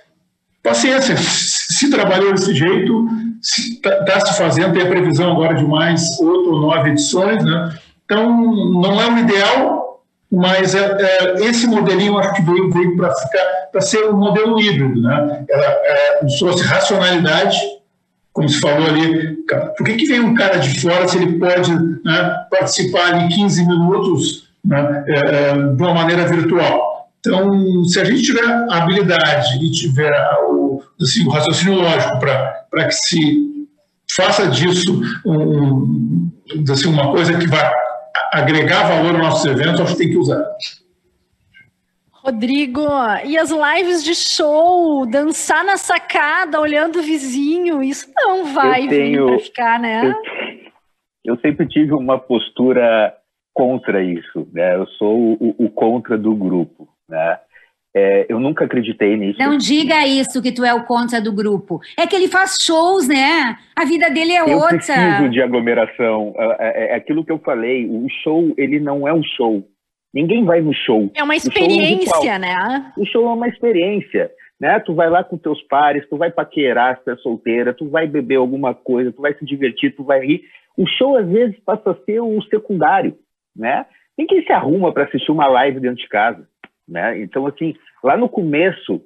Paciência, se trabalhou desse jeito, está tá se fazendo, tem a previsão agora de mais oito ou nove edições, né? Então, não é o ideal, mas é, é, esse modelinho acho que veio, veio para ficar, para ser um modelo híbrido, né? Ela é, trouxe racionalidade, como se falou ali, por que, que vem um cara de fora se ele pode né, participar ali 15 minutos né, é, é, de uma maneira virtual? Então, se a gente tiver a habilidade e tiver o, assim, o raciocínio lógico para que se faça disso um, assim, uma coisa que vai agregar valor aos nossos eventos, acho que tem que usar. Rodrigo, e as lives de show, dançar na sacada, olhando o vizinho, isso não vai tenho, vir para ficar, né? Eu, eu, sempre tive uma postura contra isso, né? Eu sou o, o contra do grupo, né? É, eu nunca acreditei nisso. Não diga isso que tu é o contra do grupo. É que ele faz shows, né? A vida dele é eu outra. Eu preciso de aglomeração. É, é, é aquilo que eu falei. O show, ele não é um show Ninguém vai no show. É uma experiência, é né? O show é uma experiência. Né? Tu vai lá com teus pares, tu vai paquerar se tu é solteira, tu vai beber alguma coisa, tu vai se divertir, tu vai rir. O show, às vezes, passa a ser o secundário, né? Ninguém se arruma para assistir uma live dentro de casa, né? Então, assim, lá no começo,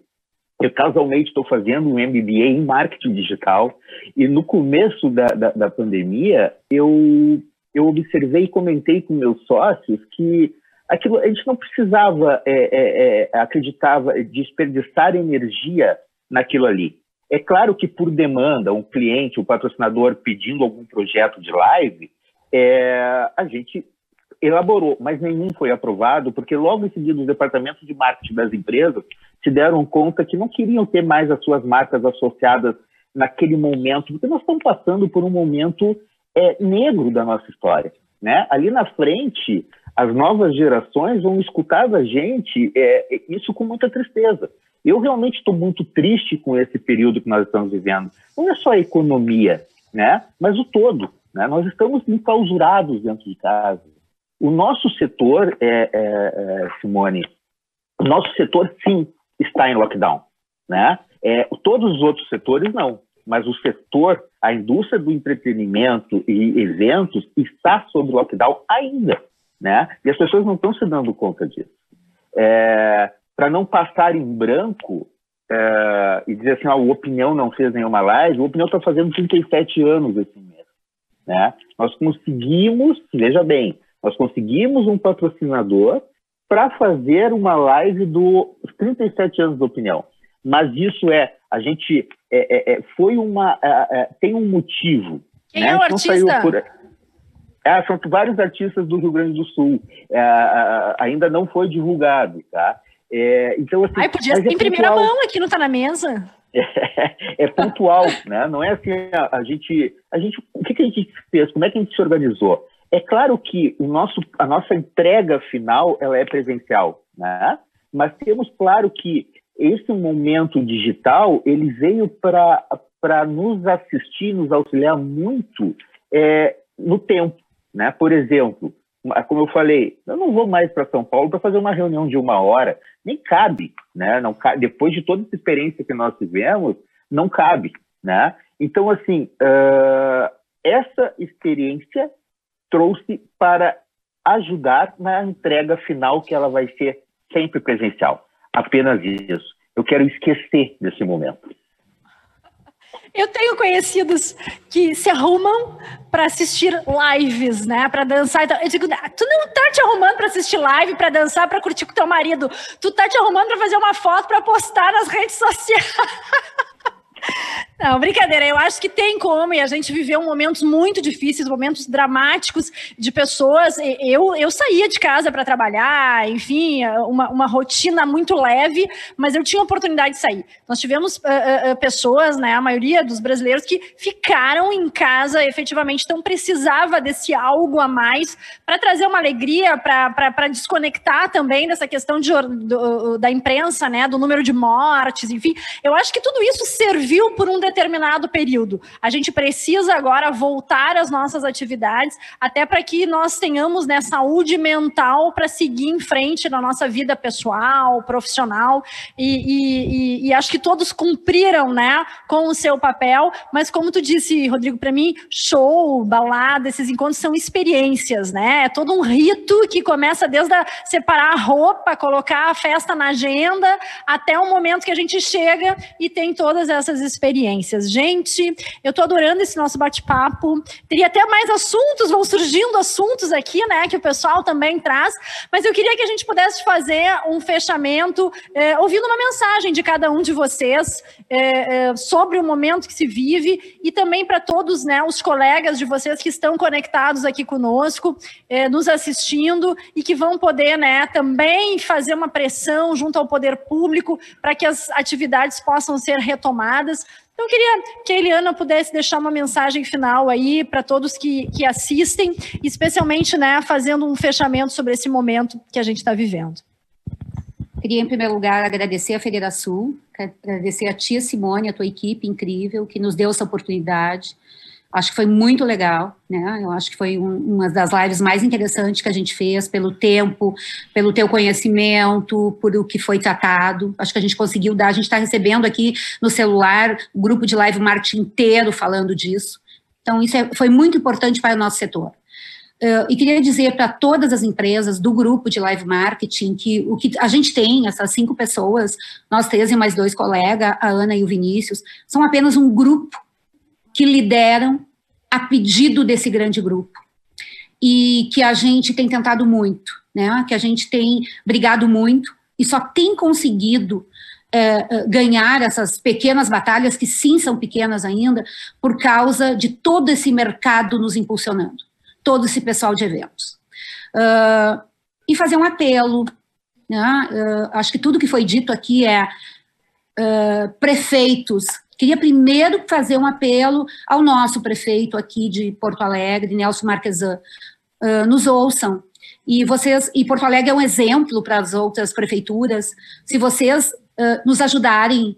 eu casualmente estou fazendo um MBA em marketing digital e no começo da, da, da pandemia, eu, eu observei e comentei com meus sócios que aquilo a gente não precisava é, é, é, acreditava desperdiçar energia naquilo ali. É claro que por demanda, um cliente, um patrocinador pedindo algum projeto de live, é, a gente elaborou, mas nenhum foi aprovado, porque logo em seguida os departamentos de marketing das empresas se deram conta que não queriam ter mais as suas marcas associadas naquele momento, porque nós estamos passando por um momento é, negro da nossa história. Né? Ali na frente, as novas gerações vão escutar da gente é, isso com muita tristeza. Eu realmente estou muito triste com esse período que nós estamos vivendo. Não é só a economia, né? mas o todo. Né? Nós estamos enclausurados dentro de casa. O nosso setor, é, é, é, Simone, o nosso setor sim está em lockdown. Né? É, todos os outros setores não, mas o setor, a indústria do entretenimento e eventos está sob lockdown ainda né? E as pessoas não estão se dando conta disso. É, Para não passar em branco é, e dizer assim, ah, o Opinião não fez nenhuma live, o Opinião está fazendo 37 anos esse mês. Né? Nós conseguimos, veja bem, nós conseguimos um patrocinador para fazer uma live dos 37 anos da Opinião. Mas isso é, a gente, é, é, é foi uma, é, é, tem um motivo. Quem né? é o artista? Por, é, são vários artistas do Rio Grande do Sul. Ainda não foi divulgado, tá? Então, assim, Ai, podia ser em primeira mão aqui não está na mesa. É, é, pontual, né? Não é assim, a, a, gente, a gente, o que, que a gente fez? Como é que a gente se organizou? É claro que o nosso, a nossa entrega final ela é presencial, né? Mas temos claro que esse momento digital ele veio para nos assistir, nos auxiliar muito é, no tempo. Né? Por exemplo, como eu falei, eu não vou mais para São Paulo para fazer uma reunião de uma hora, nem cabe, né? Não cabe, depois de toda essa experiência que nós tivemos, não cabe, né? Então, assim, uh, essa experiência trouxe para ajudar na entrega final, que ela vai ser sempre presencial. Apenas isso. Eu quero esquecer desse momento. Eu tenho conhecidos que se arrumam para assistir lives, né? Para dançar. Então, eu digo, ah, tu não tá te arrumando para assistir live, para dançar, para curtir com teu marido. Tu tá te arrumando para fazer uma foto para postar nas redes (laughs) sociais. Não, brincadeira. Eu acho que tem como, e a gente viveu momentos muito difíceis, momentos dramáticos de pessoas. Eu, eu saía de casa para trabalhar, enfim, uma, uma rotina muito leve, mas eu tinha oportunidade de sair. Nós tivemos uh, uh, pessoas, né, a maioria dos brasileiros, que ficaram em casa efetivamente, então precisava desse algo a mais para trazer uma alegria, para desconectar também dessa questão de, do, da imprensa, né, do número de mortes, enfim. Eu acho que tudo isso serviu por um determinado período. A gente precisa agora voltar às nossas atividades, até para que nós tenhamos né, saúde mental para seguir em frente na nossa vida pessoal, profissional, e, e, e, acho que todos cumpriram né, com o seu papel, mas como tu disse, Rodrigo, para mim, show, balada, esses encontros são experiências, né? É todo um rito que começa desde a separar a roupa, colocar a festa na agenda, até o momento que a gente chega e tem todas essas experiências experiências. Gente, eu estou adorando esse nosso bate-papo. Teria até mais assuntos, vão surgindo assuntos aqui, né, que o pessoal também traz, mas eu queria que a gente pudesse fazer um fechamento, é, ouvindo uma mensagem de cada um de vocês é, é, sobre o momento que se vive e também para todos, né, os colegas de vocês que estão conectados aqui conosco, nos assistindo e que vão poder, né, também fazer uma pressão junto ao poder público para que as atividades possam ser retomadas. Então, eu queria que a Eliana pudesse deixar uma mensagem final aí para todos que, que assistem, especialmente né, fazendo um fechamento sobre esse momento que a gente está vivendo. Queria, em primeiro lugar, agradecer a Federação, agradecer a tia Simone, a tua equipe incrível, que nos deu essa oportunidade. Acho que foi muito legal, né? Eu acho que foi um, uma das lives mais interessantes que a gente fez, pelo tempo, pelo teu conhecimento, por o que foi tratado. Acho que a gente conseguiu dar. A gente está recebendo aqui no celular o grupo de live marketing inteiro falando disso. Então, isso é, foi muito importante para o nosso setor. Uh, e queria dizer para todas as empresas do grupo de live marketing que o que a gente tem, essas cinco pessoas, nós três e mais dois colegas, a Ana e o Vinícius, são apenas um grupo que lideram a pedido desse grande grupo. E que a gente tem tentado muito, né? que a gente tem brigado muito e só tem conseguido é, ganhar essas pequenas batalhas, que sim são pequenas ainda, por causa de todo esse mercado nos impulsionando, todo esse pessoal de eventos. Uh, e fazer um apelo, né? uh, acho que tudo que foi dito aqui é uh, prefeitos Queria primeiro fazer um apelo ao nosso prefeito aqui de Porto Alegre, Nelson Marquesan. Uh, nos ouçam. E vocês, e Porto Alegre é um exemplo para as outras prefeituras. Se vocês uh, nos ajudarem,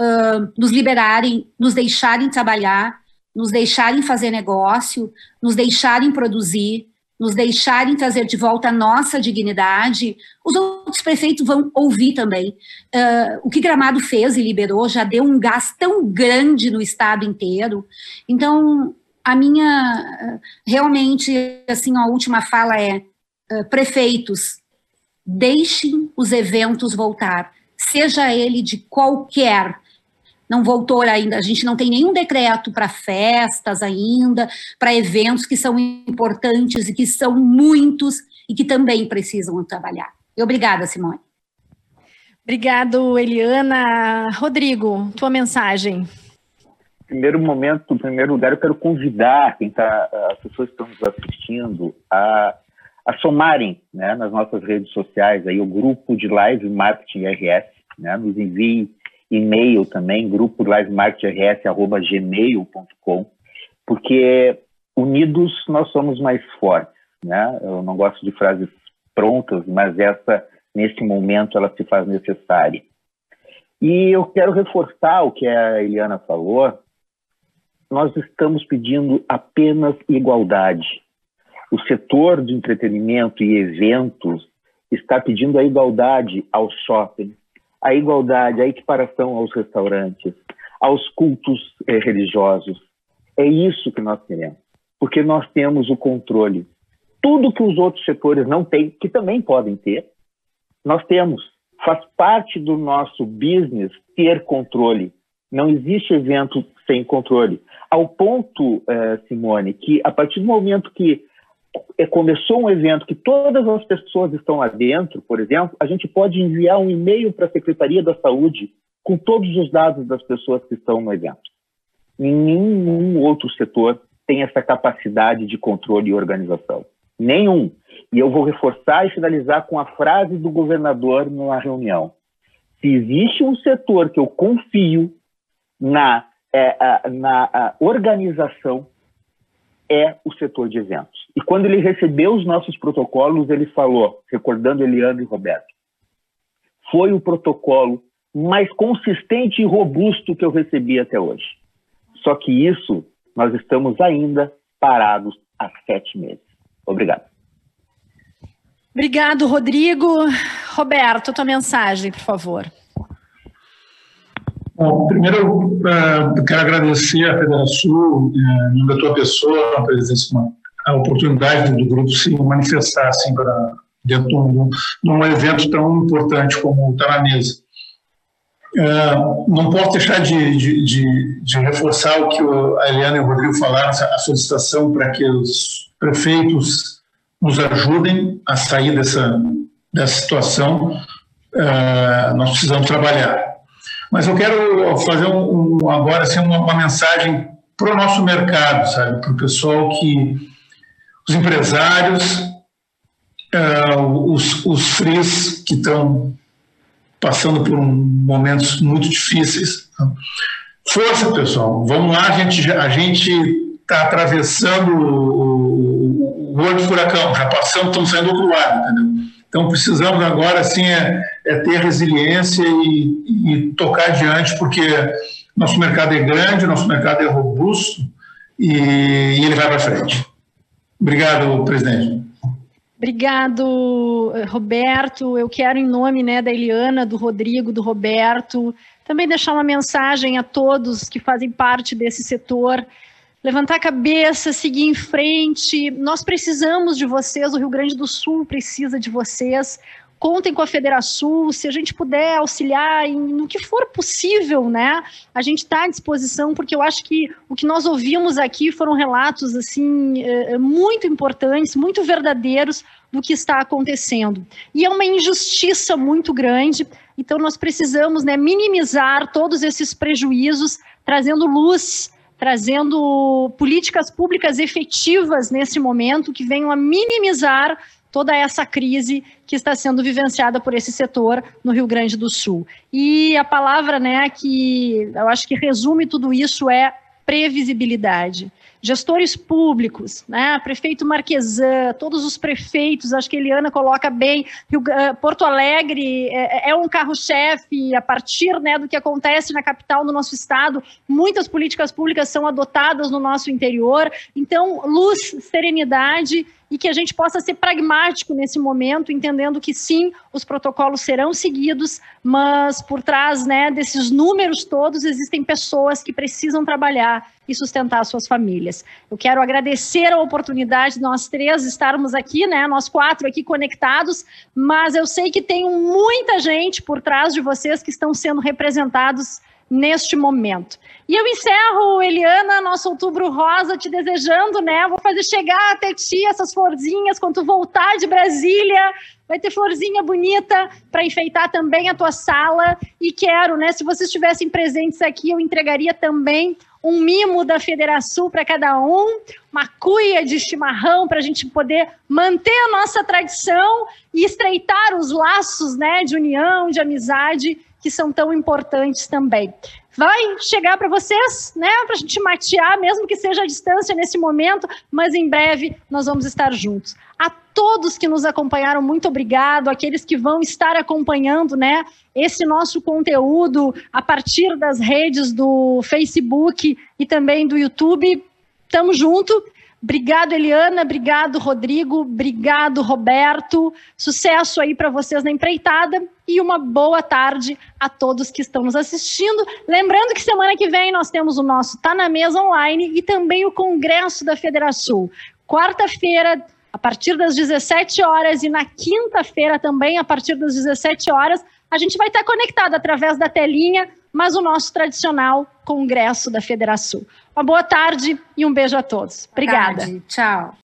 uh, nos liberarem, nos deixarem trabalhar, nos deixarem fazer negócio, nos deixarem produzir, nos deixarem trazer de volta a nossa dignidade, os outros prefeitos vão ouvir também. Uh, o que Gramado fez e liberou já deu um gás tão grande no estado inteiro. Então, a minha, realmente, assim, a última fala é, uh, prefeitos, deixem os eventos voltar, seja ele de qualquer não voltou ainda, a gente não tem nenhum decreto para festas ainda, para eventos que são importantes e que são muitos e que também precisam trabalhar. E obrigada, Simone. Obrigado, Eliana. Rodrigo, tua mensagem. Primeiro momento, em primeiro lugar, eu quero convidar quem tá, as pessoas que estão nos assistindo a, a somarem né, nas nossas redes sociais aí o grupo de live marketing RS, né, nos enviem e-mail também, grupo livemarketrs.gmail.com, porque unidos nós somos mais fortes, né? Eu não gosto de frases prontas, mas essa, nesse momento, ela se faz necessária. E eu quero reforçar o que a Eliana falou, nós estamos pedindo apenas igualdade. O setor de entretenimento e eventos está pedindo a igualdade aos shoppings, a igualdade, a equiparação aos restaurantes, aos cultos eh, religiosos. É isso que nós queremos, porque nós temos o controle. Tudo que os outros setores não têm, que também podem ter, nós temos. Faz parte do nosso business ter controle. Não existe evento sem controle. Ao ponto, eh, Simone, que a partir do momento que começou um evento que todas as pessoas estão lá dentro, por exemplo, a gente pode enviar um e-mail para a Secretaria da Saúde com todos os dados das pessoas que estão no evento. Nenhum outro setor tem essa capacidade de controle e organização. Nenhum. E eu vou reforçar e finalizar com a frase do governador na reunião. Se existe um setor que eu confio na, é, na organização, é o setor de eventos. E quando ele recebeu os nossos protocolos, ele falou, recordando Eliane e Roberto, foi o protocolo mais consistente e robusto que eu recebi até hoje. Só que isso, nós estamos ainda parados há sete meses. Obrigado. Obrigado, Rodrigo. Roberto, tua mensagem, por favor. Bom, primeiro, eu quero agradecer à Federação, em nome da tua pessoa, a presença, a oportunidade do grupo se manifestar assim, para, dentro de um, de um evento tão importante como está na mesa. não posso deixar de, de, de, reforçar o que a Eliana e o Rodrigo falaram, a solicitação para que os prefeitos nos ajudem a sair dessa, dessa situação. nós precisamos trabalhar. Mas eu quero fazer um, um agora assim, uma, uma mensagem para o nosso mercado, sabe? Para o pessoal que. Os empresários, uh, os, os FRIs que estão passando por um, momentos muito difíceis. Tá? Força, pessoal. Vamos lá, a gente a gente está atravessando o, o, olho do furacão, já passamos, estamos saindo do outro lado, entendeu? Então, precisamos agora, sim, é, é ter resiliência e, e, tocar adiante, porque nosso mercado é grande, nosso mercado é robusto e, e ele vai para frente. Obrigado, presidente. Obrigado, Roberto. Eu quero, em nome né, da Eliana, do Rodrigo, do Roberto, também deixar uma mensagem a todos que fazem parte desse setor levantar a cabeça, seguir em frente. Nós precisamos de vocês, o Rio Grande do Sul precisa de vocês. Contem com a Federação, se a gente puder auxiliar em, no que for possível, né? A gente está à disposição, porque eu acho que o que nós ouvimos aqui foram relatos assim eh, muito importantes, muito verdadeiros do que está acontecendo. E é uma injustiça muito grande. Então nós precisamos, né, minimizar todos esses prejuízos, trazendo luz trazendo políticas públicas efetivas nesse momento que venham a minimizar toda essa crise que está sendo vivenciada por esse setor no Rio Grande do Sul. E a palavra, né, que eu acho que resume tudo isso é previsibilidade. Gestores públicos, né, prefeito Marquesan, todos os prefeitos, acho que Eliana coloca bem, eh, Porto Alegre é, é um carro-chefe a partir né, do que acontece na capital do nosso estado, muitas políticas públicas são adotadas no nosso interior, então luz, serenidade e que a gente possa ser pragmático nesse momento, entendendo que sim, os protocolos serão seguidos, mas por trás né, desses números todos existem pessoas que precisam trabalhar e sustentar suas famílias. Eu quero agradecer a oportunidade de nós três estarmos aqui, né, nós quatro aqui conectados, mas eu sei que tem muita gente por trás de vocês que estão sendo representados neste momento. E eu encerro, Eliana, nosso outubro rosa, te desejando, né? Vou fazer chegar até ti essas florzinhas quando tu voltar de Brasília. Vai ter florzinha bonita para enfeitar também a tua sala. E quero, né? Se vocês estivessem presentes aqui, eu entregaria também um mimo da Federação para cada um, uma cuia de chimarrão para a gente poder manter a nossa tradição e estreitar os laços né, de união, de amizade que são tão importantes também. Vai chegar para vocês, né, para a gente matear, mesmo que seja a distância nesse momento, mas em breve nós vamos estar juntos. A todos que nos acompanharam, muito obrigado. Aqueles que vão estar acompanhando, né, esse nosso conteúdo a partir das redes do Facebook e também do YouTube. Tamo junto. Obrigado, Eliana. Obrigado, Rodrigo. Obrigado, Roberto. Sucesso aí para vocês na empreitada e uma boa tarde a todos que estão nos assistindo. Lembrando que semana que vem nós temos o nosso Tá na Mesa Online e também o Congresso da Federação. Quarta-feira, a partir das 17 horas, e na quinta-feira também, a partir das 17 horas, a gente vai estar conectado através da telinha, mas o nosso tradicional Congresso da Federação. Uma boa tarde e um beijo a todos. Obrigada. Tchau.